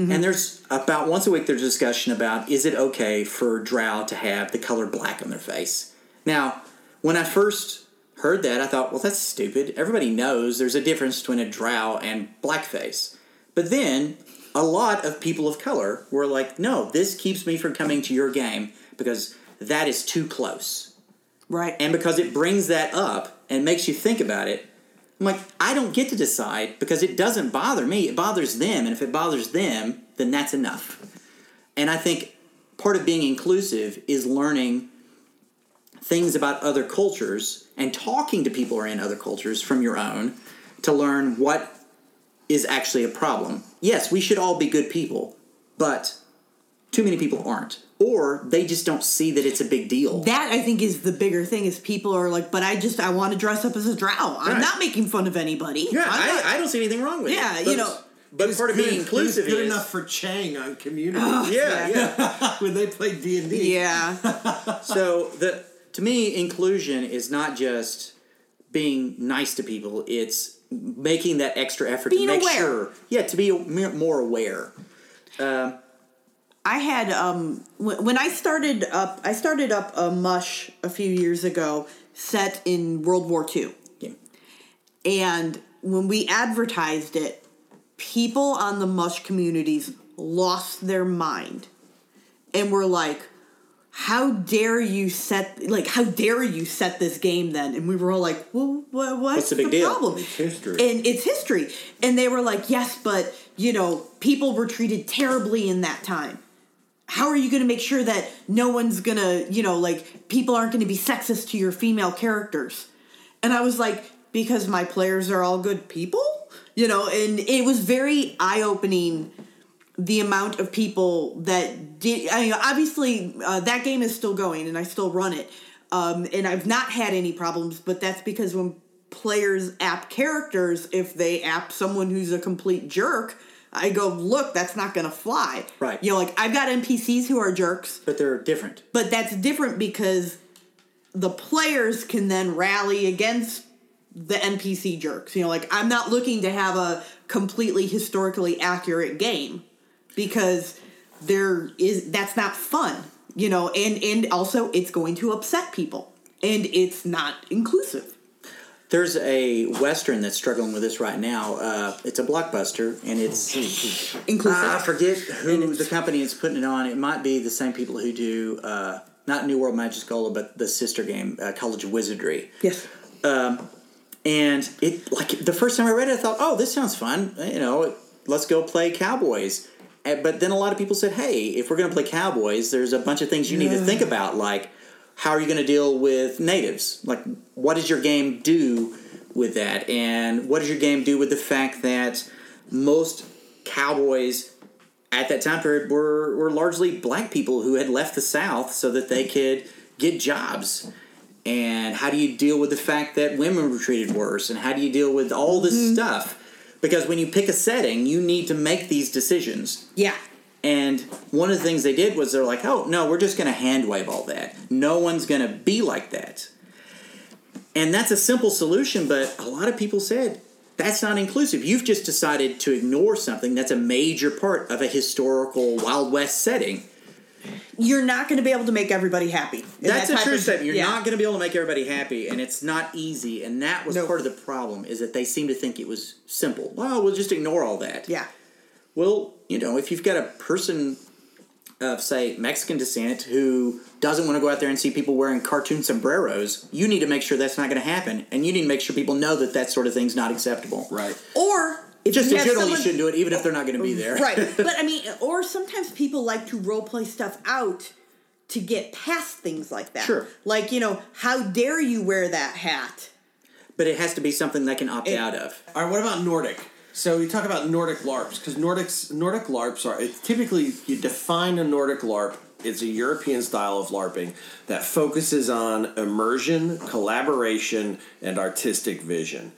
Mm-hmm. And there's about once a week there's a discussion about is it okay for drow to have the color black on their face. Now, when I first heard that, I thought, well, that's stupid. Everybody knows there's a difference between a drow and blackface. But then a lot of people of color were like, no, this keeps me from coming to your game because that is too close. Right. And because it brings that up and makes you think about it, I'm like, I don't get to decide because it doesn't bother me. It bothers them. And if it bothers them, then that's enough. And I think part of being inclusive is learning things about other cultures and talking to people who are in other cultures from your own to learn what is actually a problem. Yes, we should all be good people, but too many people aren't. Or they just don't see that it's a big deal. that I think is the bigger thing is people are like, but I just I want to dress up as a drow. I'm Right. not making fun of anybody. Yeah, I'm not- I, I don't see anything wrong with Yeah, it. Yeah, you know, but part of being inclusive good is enough for Chang on Community yeah, yeah. when they played D and D. yeah. so the to me, inclusion is not just being nice to people; it's making that extra effort Being to make aware. sure, yeah, to be more more aware. Um, I had um when, when I started up I started up a mush a few years ago set in World War II. Yeah. And when we advertised it, people on the mush communities lost their mind and were like, how dare you set like how dare you set this game then and we were all like well what, what's, What's the big deal? problem It's history. and it's history and they were like yes but you know people were treated terribly in that time how are you going to make sure that no one's going to you know like people aren't going to be sexist to your female characters? And i was like because my players are all good people? You know and it was very eye-opening the amount of people that did I mean, obviously uh, that game is still going and i still run it um, and i've not had any problems but that's because when players app characters if they app someone who's a complete jerk i go look that's not gonna fly Right. you know like i've got npcs who are jerks But they're different. but that's different because the players can then rally against the NPC jerks. You know, like I'm not looking to have a completely historically accurate game because there is that's not fun. You know, and and also it's going to upset people and it's not inclusive. There's a western that's struggling with this right now. Uh, it's a blockbuster, and it's Inclusive. I forget who the company is putting it on. It might be the same people who do uh, not New World Magischola, but the sister game, uh, College of Wizardry. yes. And it like the first time I read it, I thought, "Oh, this sounds fun." You know, let's go play Cowboys. And- But then a lot of people said, "Hey, if we're going to play Cowboys, there's a bunch of things you need to think about, like how are you going to deal with natives? Like, what does your game do with that? And what does your game do with the fact that most cowboys at that time period were, were largely black people who had left the South so that they could get jobs. And how do you deal with the fact that women were treated worse? And how do you deal with all this mm-hmm. stuff? Because when you pick a setting, you need to make these decisions. Yeah. And one of the things they did was they're like, oh, no, we're just going to hand wave all that. No one's going to be like that. And that's a simple solution, but a lot of people said that's not inclusive. You've just decided to ignore something that's a major part of a historical Wild West setting. You're not going to be able to make everybody happy. That's that a true of- statement. You're yeah. not going to be able to make everybody happy, and it's not easy. And that was Nope. part of the problem is that they seem to think it was simple. Well, we'll just ignore all that. Yeah. Well, you know, if you've got a person of, say, Mexican descent who doesn't want to go out there and see people wearing cartoon sombreros, you need to make sure that's not going to happen. And you need to make sure people know that that sort of thing's not acceptable. Right. Or if Just you in have general, you shouldn't do it, even if they're not going to be there. right. But I mean, or sometimes people like to role play stuff out to get past things like that. Sure. Like you know, how dare you wear that hat? But it has to be something they can opt It- out of. All right, what about Nordic? So you talk about Nordic LARPs because Nordics Nordic LARPs are it's typically you define a Nordic LARP. It's a European style of LARPing that focuses on immersion, collaboration, and artistic vision.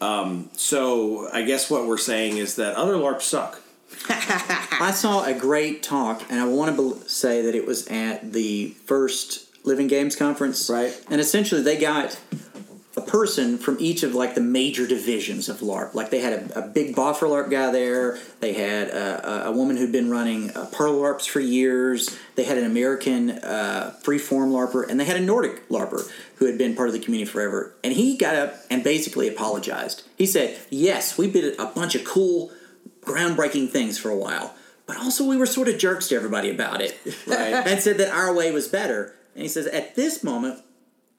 Um, so I guess what we're saying is that other LARPs suck. I saw a great talk, and I want to bel say that it was at the first Living Games conference. Right. And essentially, they got a person from each of like the major divisions of LARP. Like they had a, a big Boffer LARP guy there. They had a, a, woman who'd been running uh, Pearl LARPs for years. They had an American uh, freeform LARPer, and they had a Nordic LARPer who had been part of the community forever. And he got up and basically apologized. He said, "Yes, we did a bunch of cool." groundbreaking things for a while. But also, we were sort of jerks to everybody about it. Right. and said that our way was better. And he says, at this moment,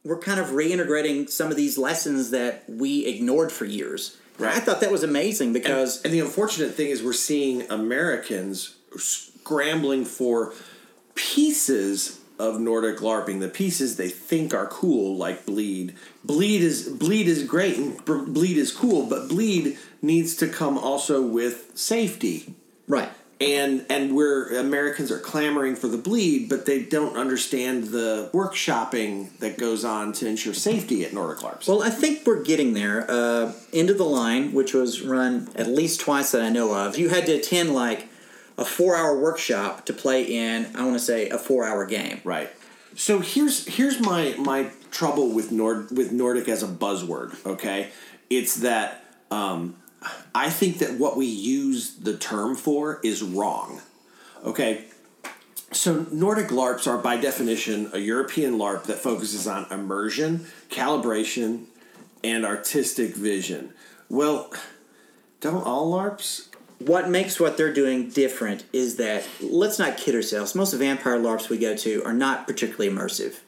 we're kind of reintegrating some of these lessons that we ignored for years. And I thought that was amazing because And the unfortunate thing is we're seeing Americans scrambling for pieces of Nordic LARPing, the pieces they think are cool, like bleed. Bleed is bleed is great and bleed is cool, but bleed needs to come also with safety. right. And and where Americans are clamoring for the bleed, but they don't understand the workshopping that goes on to ensure safety at Nordic LARPs. Well, I think we're getting there. Uh, End of the Line, which was run at least twice that I know of, you had to attend like a four hour workshop to play in, I want to say, a four hour game. Right. So here's here's my my trouble with Nord with Nordic as a buzzword. Okay, it's that um, I think that what we use the term for is wrong. Okay. So Nordic LARPs are by definition a European LARP that focuses on immersion, calibration, and artistic vision. Well, don't all LARPs? what makes what they're doing different is that let's not kid ourselves. Most vampire LARPs we go to are not particularly immersive.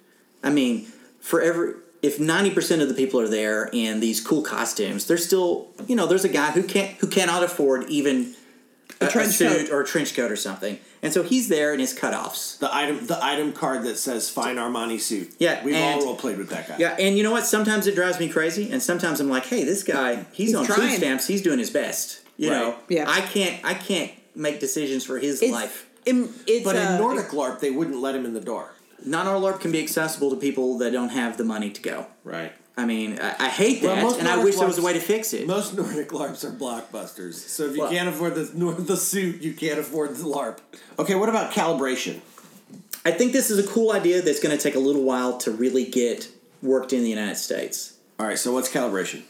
I mean, for every if ninety percent of the people are there in these cool costumes, there's still you know there's a guy who can't who cannot afford even a, a trench suit coat. or a trench coat or something, and so he's there in his cutoffs. The item the item card that says fine Armani suit. Yeah, We've and- all role played with that guy. Yeah, and you know what? Sometimes it drives me crazy, and sometimes I'm like, hey, this guy he's, He's on food stamps. He's doing his best. You Right. know, Yeah. I can't I can't make decisions for his It's, life. im- it's, But uh, in Nordic LARP, they wouldn't let him in the door. Not all LARP can be accessible to people that don't have the money to go. Right. I mean, I, I hate that, most and I Nordic wish there was a way to fix it. Most Nordic LARPs are blockbusters. So if you Well- can't afford the nor- the suit, you can't afford the LARP. Okay, what about calibration? I think this is a cool idea that's going to take a little while to really get worked in the United States. All right, so what's calibration?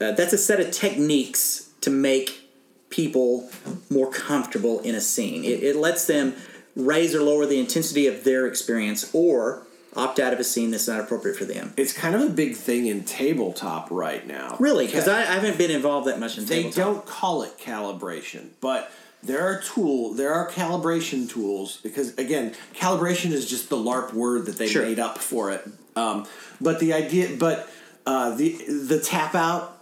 Uh, that's a set of techniques to make people more comfortable in a scene. It, it lets them raise or lower the intensity of their experience or opt out of a scene that's not appropriate for them. It's kind of a big thing in tabletop right now. Really, because I, I haven't been involved that much in they tabletop. don't call it calibration, but there are tool there are calibration tools because again, calibration is just the LARP word that they Sure. made up for it. Um, but the idea, but uh, the the tap out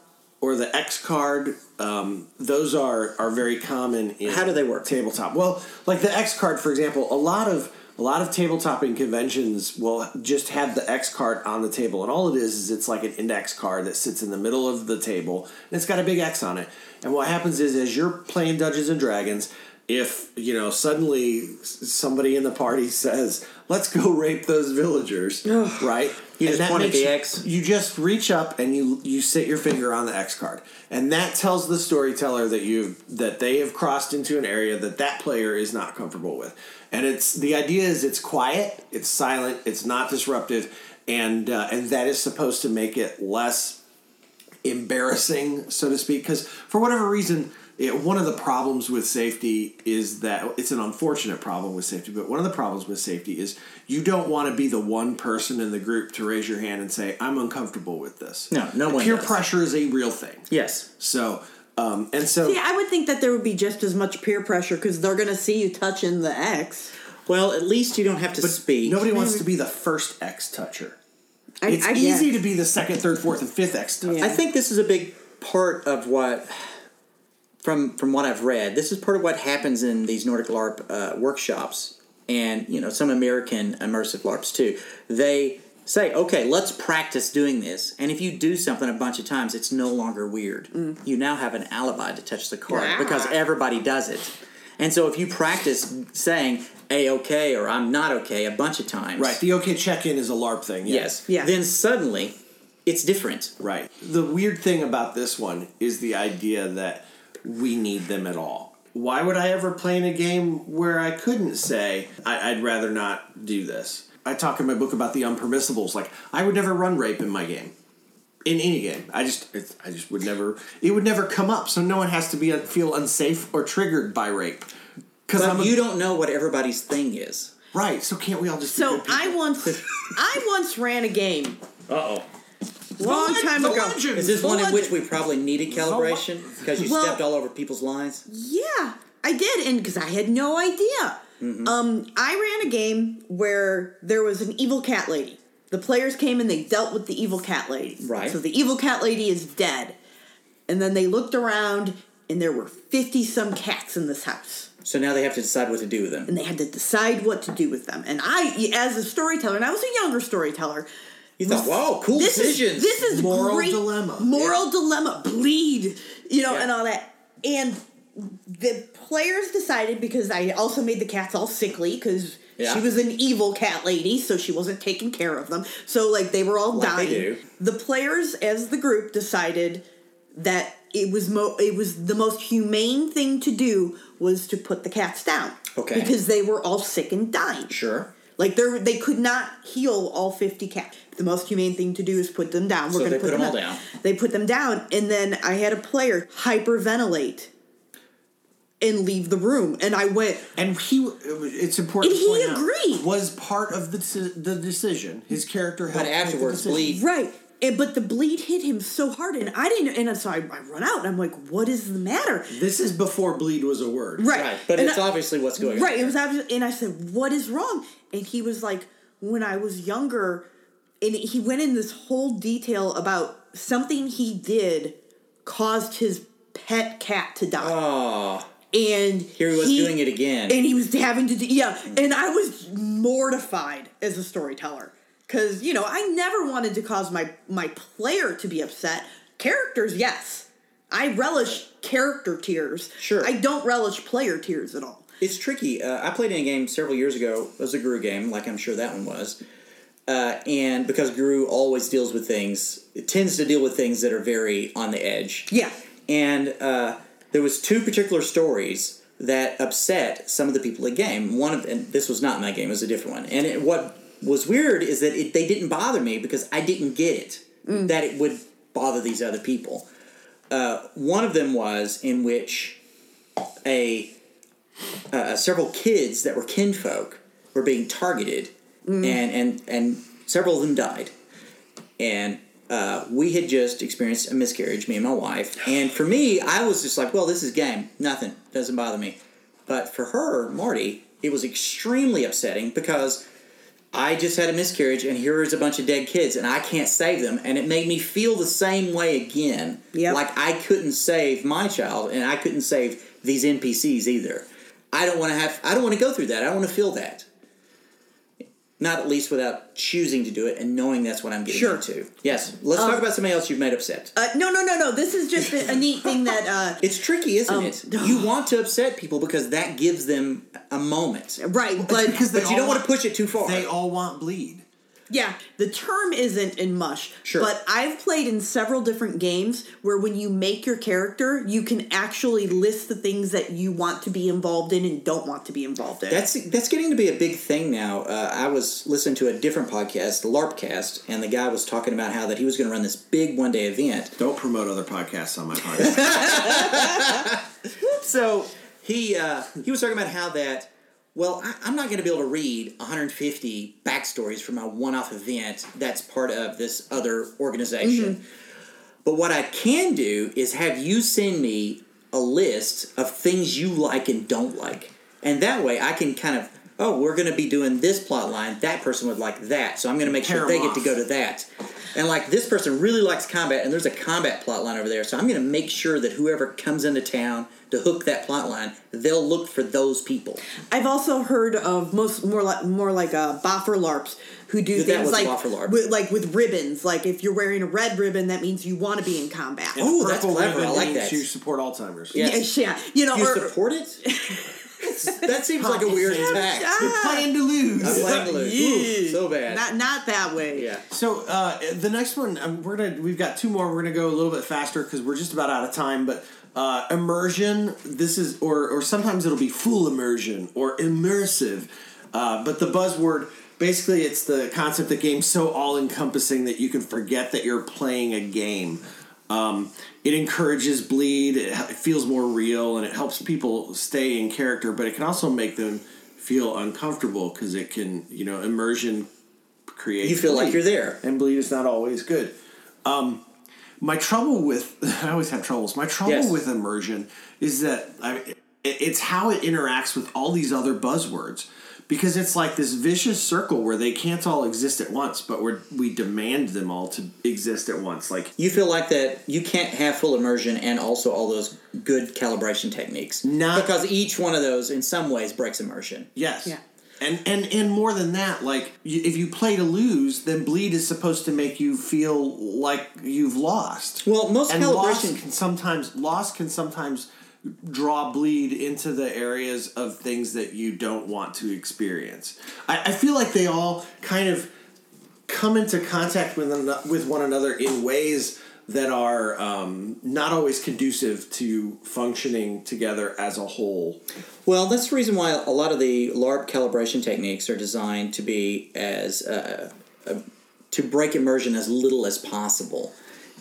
or the X card, um, those are are very common in How do they work? tabletop. Well, like the X card, for example, a lot of a lot of tabletoping conventions will just have the X card on the table, and all it is is it's like an index card that sits in the middle of the table, and it's got a big X on it. And what happens is, as you're playing Dungeons and Dragons, if you know suddenly somebody in the party says, "Let's go rape those villagers," right? You just point at the X? You just reach up and you you sit your finger on the X card, and that tells the storyteller that you've that they have crossed into an area that that player is not comfortable with. And it's the idea is it's quiet, it's silent, it's not disruptive, and uh, and that is supposed to make it less embarrassing, so to speak. Because for whatever reason, it, one of the problems with safety is that it's an unfortunate problem with safety. But one of the problems with safety is you don't want to be the one person in the group to raise your hand and say, "I'm uncomfortable with this." No, no one Peer does. pressure is a real thing. Yes. So, um, and so See, I would think that there would be just as much peer pressure because they're going to see you touching the X. Well, at least you don't have to speak. nobody wants to be the first X toucher. I, It's I easy guess. to be the second, third, fourth, and fifth X toucher. Yeah. I think this is a big part of what from from what I've read, this is part of what happens in these Nordic LARP uh, workshops, and you know some American immersive LARPs too. They say, okay, let's practice doing this, and if you do something a bunch of times, it's no longer weird. You now have an alibi to touch the card Yeah. because everybody does it. And so if you practice saying a okay or I'm not okay a bunch of times, Right. The OK check in is a LARP thing. yes, Yeah. then suddenly it's different. Right. The weird thing about this one is the idea that we need them at all. Why would I ever play in a game where I couldn't say, I- I'd rather not do this? I talk in my book about the unpermissibles. Like, I would never run rape in my game. In any game, I just, I just would never. It would never come up, so no one has to be feel unsafe or triggered by rape. Because But I'm a, you don't know what everybody's thing is. right. So can't we all just? be So good? I once I once ran a game Uh oh. Long time The ago. legend. Is this The one in which we probably needed calibration because you Well- stepped all over people's lines? Yeah, I did, and because I had no idea. Mm-hmm. Um, I ran a game where there was an evil cat lady. The players came and they dealt with the evil cat lady. Right. So the evil cat lady is dead, and then they looked around, and there were fifty some cats in this house. So now they have to decide what to do with them. and they had to decide what to do with them. And I, as a storyteller, and I was a younger storyteller, You thought, whoa, cool this decisions. is this is Moral great. dilemma. moral dilemma, bleed, you know, Yeah. and all that. And the players decided because I also made the cats all sickly because Yeah. she was an evil cat lady, so she wasn't taking care of them. So like they were all Like dying. The players, as the group, decided that it was mo- it was the most humane thing to do was to put the cats down. Okay. Because they were all sick and dying. Sure. Like they they could not heal all fifty cats. The most humane thing to do is put them down. We're So going they to put, put them, them all down. They put them down, and then I had a player hyperventilate and leave the room, and I went. And he, it's important. And to he point out, agreed. was part of the the decision. His character, helped But make afterwards, bleed. Right. And, but the bleed hit him so hard, and I didn't. And so I, I run out, and I'm like, "What is the matter?" This is before bleed was a word. Right. Right. But And it's I- obviously what's going on. Right. It was obvious, and I said, "What is wrong?" And he was like, "When I was younger," and he went in this whole detail about something he did caused his pet cat to die, Oh, and here he was doing it again. and he was having to do yeah, and I was mortified as a storyteller because you know I never wanted to cause my my player to be upset. Characters, yes. I relish character tears. Sure. I don't relish player tears at all. It's tricky. Uh, I played in a game several years ago. It was a Garou game, like I'm sure that one was. Uh, and because Garou always deals with things, it tends to deal with things that are very on the edge. Yeah. And uh, there was two particular stories that upset some of the people in the game. One of and this was not my game; it was a different one. And it, what was weird is that it, they didn't bother me because I didn't get it that it would bother these other people. Uh, one of them was in which a uh, several kids that were kinfolk were being targeted, and and and several of them died, and uh, we had just experienced a miscarriage, me and my wife, and for me, I was just like, well, this is game, nothing. Doesn't bother me, but for her, Marty, it was extremely upsetting because. I just had a miscarriage, and here is a bunch of dead kids, and I can't save them, and it made me feel the same way again. Yep. Like I couldn't save my child, and I couldn't save these NPCs either. I don't want to have. I don't want to go through that. I don't want to feel that. Not at least without choosing to do it and knowing that's what I'm getting Sure. into. Yes, let's talk about somebody else you've made upset. Uh, no, no, no, no. This is just a, a neat thing that. Uh, It's tricky, isn't Um, it? You want to upset people because that gives them a moment, right, but because but you don't want- to push it too far. They all want bleed. Yeah, the term isn't in mush. Sure. But I've played in several different games where when you make your character, you can actually list the things that you want to be involved in and don't want to be involved in. That's that's getting to be a big thing now. Uh, I was listening to a different podcast, the LARPcast, and the guy was talking about how that he was going to run this big one day event. Don't promote other podcasts on my podcast. So he uh, he was talking about how that. Well, I, I'm not going to be able to read 150 backstories from a one-off event that's part of this other organization. Mm-hmm. But what I can do is have you send me a list of things you like and don't like, and that way I can kind of oh we're going to be doing this plot line. That person would like that, so I'm going to make Pair sure they 'em get to go to that. and like this person really likes combat, and there's a combat plot line over there. So I'm going to make sure that whoever comes into town to hook that plot line, they'll look for those people. I've also heard of most more like more like uh, boffer larps who do that things like boffer larp. with, like with ribbons. Like if you're wearing a red ribbon, that means you want to be in combat. And Oh, that's purple clever. I ribbon like means that. You support Alzheimer's. Yeah. Yes, yeah, you know, You or, support it? that seems like a weird tax. Ah. Playing to lose. I'm playing to lose. Ooh, so bad. not not that way. yeah. So uh, the next one, um, we're gonna we've got two more. We're gonna go a little bit faster because we're just about out of time. But uh, immersion, this is or or sometimes it'll be full immersion or immersive. Uh, but the buzzword basically it's the concept that game's so all encompassing that you can forget that you're playing a game. Um, it encourages bleed. It, it feels more real, and it helps people stay in character. But it can also make them feel uncomfortable because it can, you know, immersion creates. You feel like you're there. and bleed is not always good. Um, my trouble with I always have troubles. My trouble Yes. with immersion is that I, it's how it interacts with all these other buzzwords because it's like this vicious circle where they can't all exist at once, but we we demand them all to exist at once. Like You feel like that you can't have full immersion and also all those good calibration techniques. Not- because each one of those in some ways breaks immersion. Yes. Yeah. And, and and more than that, like if you play to lose, then bleed is supposed to make you feel like you've lost. Well, most and loss calibration can sometimes loss can sometimes draw bleed into the areas of things that you don't want to experience. I, I feel like they all kind of come into contact with with one another in ways that are um, not always conducive to functioning together as a whole. Well, that's the reason why a lot of the LARP calibration techniques are designed to be as uh, uh, to break immersion as little as possible.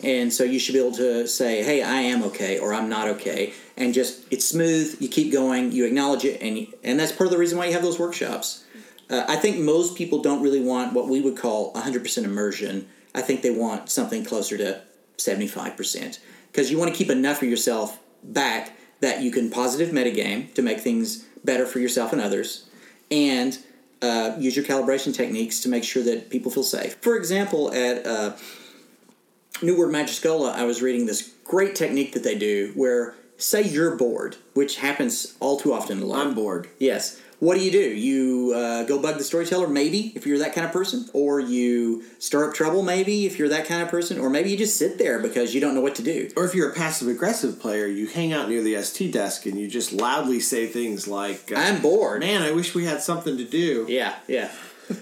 And so you should be able to say, "Hey, I am okay," or "I'm not okay," and just it's smooth. You keep going. You acknowledge it, and you, and that's part of the reason why you have those workshops. Uh, I think most people don't really want what we would call 100% immersion. I think they want something closer to 75% because you want to keep enough of yourself back that you can positive metagame to make things better for yourself and others and uh, use your calibration techniques to make sure that people feel safe. For example, at uh, New World Magischola, I was reading this great technique that they do where, say, you're bored, which happens all too often in. I'm bored. Yes. What do you do? You uh, go bug the storyteller, maybe, if you're that kind of person, or you stir up trouble, maybe, if you're that kind of person, or maybe you just sit there because you don't know what to do. Or if you're a passive aggressive player, you hang out near the ST desk and you just loudly say things like, uh, I'm bored. Man, I wish we had something to do. Yeah, yeah.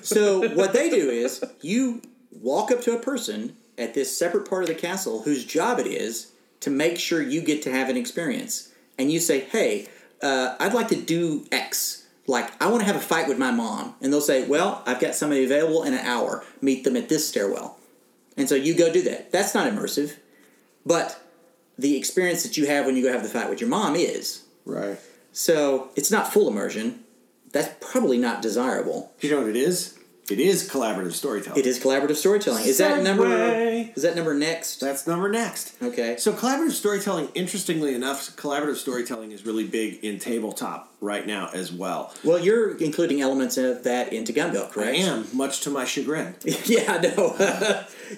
So what they do is you walk up to a person at this separate part of the castle whose job it is to make sure you get to have an experience, and you say, "Hey, uh, I'd like to do X. Like, I want to have a fight with my mom," and they'll say, "Well, I've got somebody available in an hour. Meet them at this stairwell." And so you go do that. That's not immersive, but the experience that you have when you go have the fight with your mom is. Right. So it's not full immersion. That's probably not desirable. You know what it is? It is collaborative storytelling. It is collaborative storytelling. Is that number? Is that number next? That's number next. Okay. So collaborative storytelling, interestingly enough, collaborative storytelling is really big in tabletop right now as well. Well, you're including elements of that into Gunbelt, correct? I am, much to my chagrin. yeah, I know.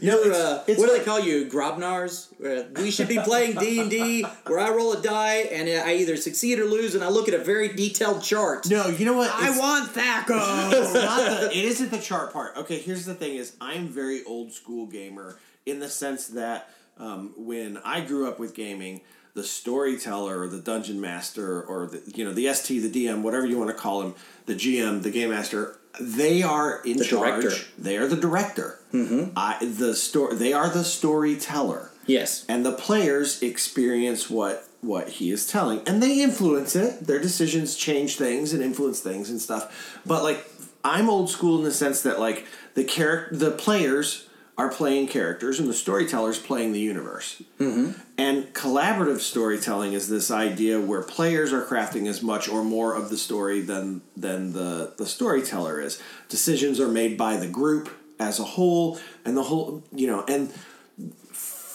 you're. it's- uh, it's what do like- they call you, Grognards? Uh, we should be playing D and D, where I roll a die and I either succeed or lose, and I look at a very detailed chart. No, you know what? I It's- want Thaco. it's not the, it isn't the chart part. Okay, here's the thing: is I'm very old school gamer in the sense that um, when I grew up with gaming, the storyteller or the dungeon master or the you know the ST, the DM, whatever you want to call him, the GM, the game master, they are in The charge. director. They are the director. Mm-hmm. I the story. They are the storyteller Yes. and the players experience what what he is telling and they influence it their decisions change things and influence things and stuff but like i'm old school in the sense that like the character the players are playing characters and the storytellers playing the universe mm-hmm. and collaborative storytelling is this idea where players are crafting as much or more of the story than than the the storyteller is decisions are made by the group as a whole and the whole you know and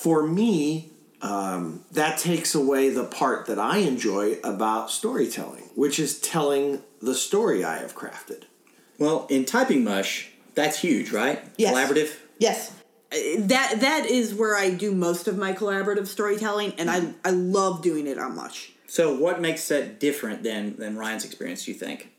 for me, um, that takes away the part that I enjoy about storytelling, which is telling the story I have crafted. Well, in typing mush, that's huge, right? Yes. Collaborative. Yes. uh, that that is where I do most of my collaborative storytelling, and I I love doing it on Mush. So, what makes that different than than Ryan's experience? Do you think,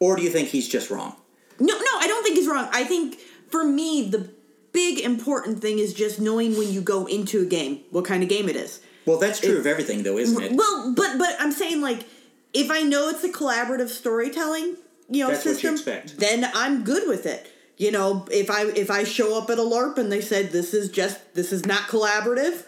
or do you think he's just wrong? No, no, I don't think he's wrong. I think for me, the big important thing is just knowing when you go into a game what kind of game it is. Well, that's true of everything, though, isn't it? Well, but but I'm saying like if I know it's a collaborative storytelling, you know, That's what you system, expect. then I'm good with it. You know, if I if I show up at a LARP and they said this is just this is not collaborative,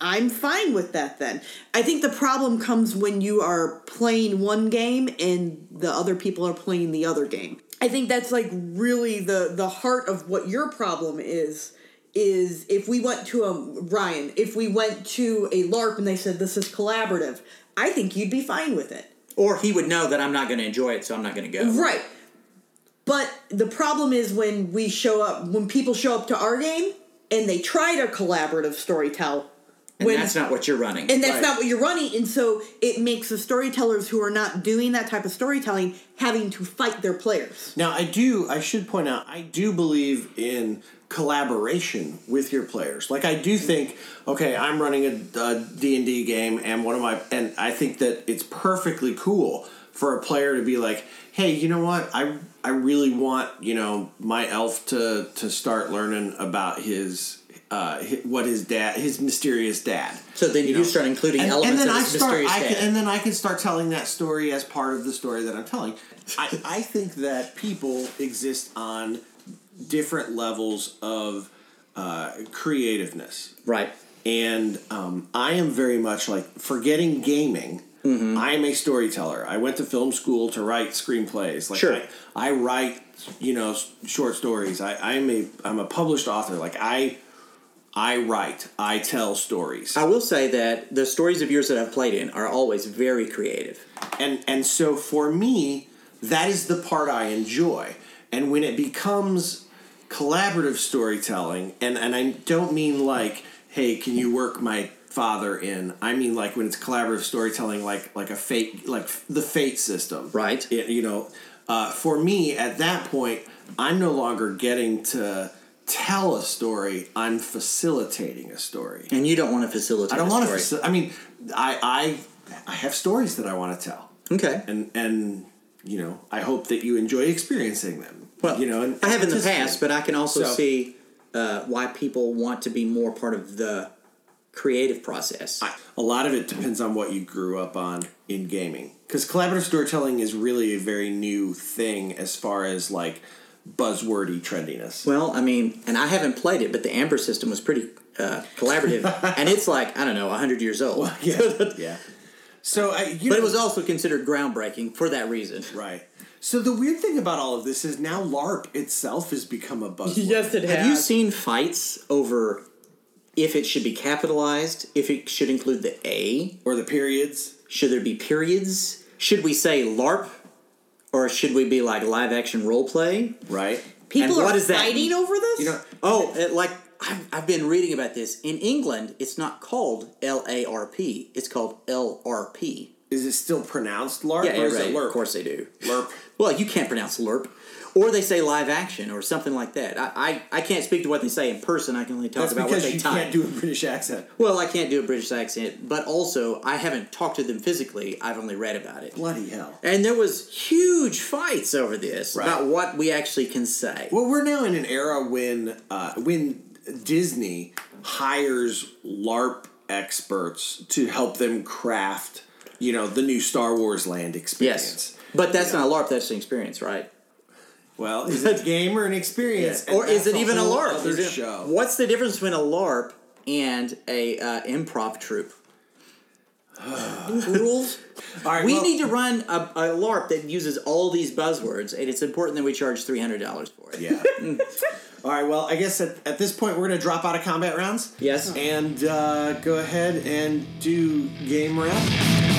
I'm fine with that then. I think the problem comes when you are playing one game and the other people are playing the other game. I think that's like really the the heart of what your problem is is if we went to a Ryan, if we went to a LARP and they said this is collaborative, I think you'd be fine with it. Or he would know that I'm not going to enjoy it, so I'm not going to go. Right. But the problem is when we show up, when people show up to our game and they try to collaborative storytell, And when that's not what you're running. and that's Right. not what you're running, and so it makes the storytellers who are not doing that type of storytelling having to fight their players. Now, I do. I should point out. I do believe in collaboration with your players. Like, I do think. Okay, I'm running a D and D game, and one of my and I think that it's perfectly cool for a player to be like, "Hey, you know what? I I really want you know my elf to to start learning about his." Uh, what his dad, his mysterious dad. so then you, know. start including and, elements and then of I this start, mysterious I can, dad. and then I can start telling that story as part of the story that I'm telling. I, I think that people exist on different levels of uh, creativeness, right. and um, I am very much like forgetting gaming. Mm-hmm. I am a storyteller. I went to film school to write screenplays. Like Sure. I, I write, you know, short stories. I, I'm a I'm a published author. Like I I write. I tell stories. I will say that the stories of yours that I've played in are always very creative. and and so for me that is the part i enjoy and when it becomes collaborative storytelling and and i don't mean like hey can you work my father in i mean like when it's collaborative storytelling like like a fate like the fate system Right. It- you know uh, for me at that point i'm no longer getting to tell a story i'm facilitating a story And you don't want to facilitate i don't want story. to i mean i i i have stories that i want to tell Okay. and and you know I hope that you enjoy experiencing them. Well, you know, and I have in the past, but I can also So- see uh, why people want to be more part of the creative process. I- a lot of it depends on what you grew up on in gaming because collaborative storytelling is really a very new thing as far as like buzzwordy trendiness. well, I mean, and I haven't played it, but the Amber system was pretty uh, collaborative, and it's like I don't know, hundred years old. yeah, yeah. So I, you But know, it was also considered groundbreaking for that reason. right. So the weird thing about all of this is now LARP itself has become a buzzword. it has. Have you seen fights over if it should be capitalized, if it should include the A, or the periods. should there be periods? Should we say LARP, or should we be like live action role play? Right. People And are what is that? fighting over this. You know, Oh, it, like I've, I've been reading about this. In England, it's not called L A R P. It's called L R P. is it still pronounced LARP Yeah, or is right. it LARP? Of course they do. LARP. Well, you can't pronounce LERP. Or they say live action or something like that. I, I, I can't speak to what they say in person. I can only talk That's about what because they you can't do a British accent. well, I can't do a British accent, but also I haven't talked to them physically. I've only read about it. Bloody hell. And there was huge fights over this Right. about what we actually can say. Well, we're now in an era when uh, when Disney hires LARP experts to help them craft, you know, the new Star Wars land experience. yes, but that's not a LARP. That's an experience, right? Well, is it a game or an experience? And Or is it even a LARP? Other show. What's the difference between a LARP and a uh, improv troupe? rules. Right, We well, need to run a, a LARP that uses all these buzzwords, and it's important that we charge three hundred dollars for it. Yeah. All right. Well, I guess at, at this point we're going to drop out of combat rounds. Yes. And uh, go ahead and do game wrap.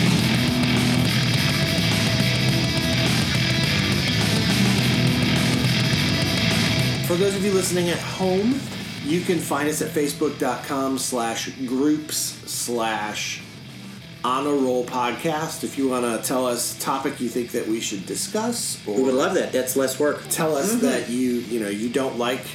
For those of you listening at home, you can find us at facebook.com slash groups slash on a roll podcast. If you want to tell us topic you think that we should discuss or We would love that. That's less work. tell us that you you know you don't like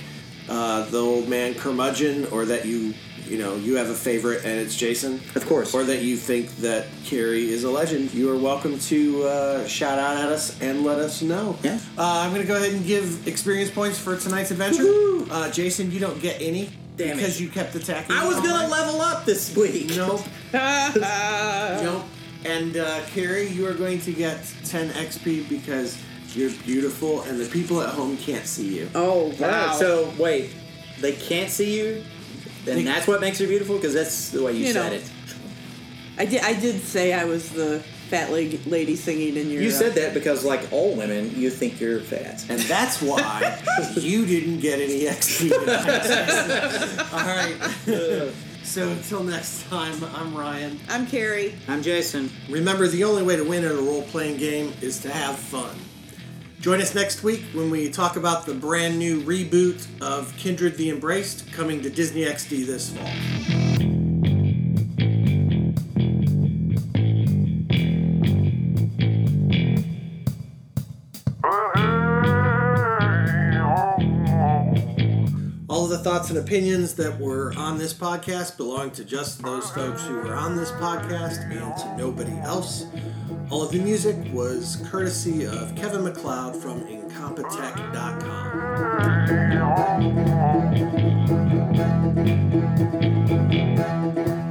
uh, the old man curmudgeon, or that you you know you have a favorite and it's Jason, Of course. or that you think that Carrie is a legend, you are welcome to uh, shout out at us and let us know. Yeah. Uh, I'm going to go ahead and give experience points for tonight's adventure. Uh, Jason, you don't get any Damn because it. you kept attacking. I was all gonna level up this week. Nope. nope. And uh, Carrie, you are going to get 10 XP because you're beautiful and the people at home can't see you. Oh Wow. wow! So wait, they can't see you, They- and that's what makes her beautiful because that's the way you, You said know. it. I did. I did say I was the fat leg lady singing in your. You uh, said that because, like all women, you think you're fat. And that's why you didn't get any XP. tonight. All right. So until next time, I'm Ryan. I'm Carrie. I'm Jason. Remember, the only way to win at a role playing game is to have fun. Join us next week when we talk about the brand new reboot of Kindred the Embraced coming to Disney XD this fall. Thoughts and opinions that were on this podcast belong to just those folks who were on this podcast and to nobody else. All of the music was courtesy of Kevin MacLeod from Incompetech.com.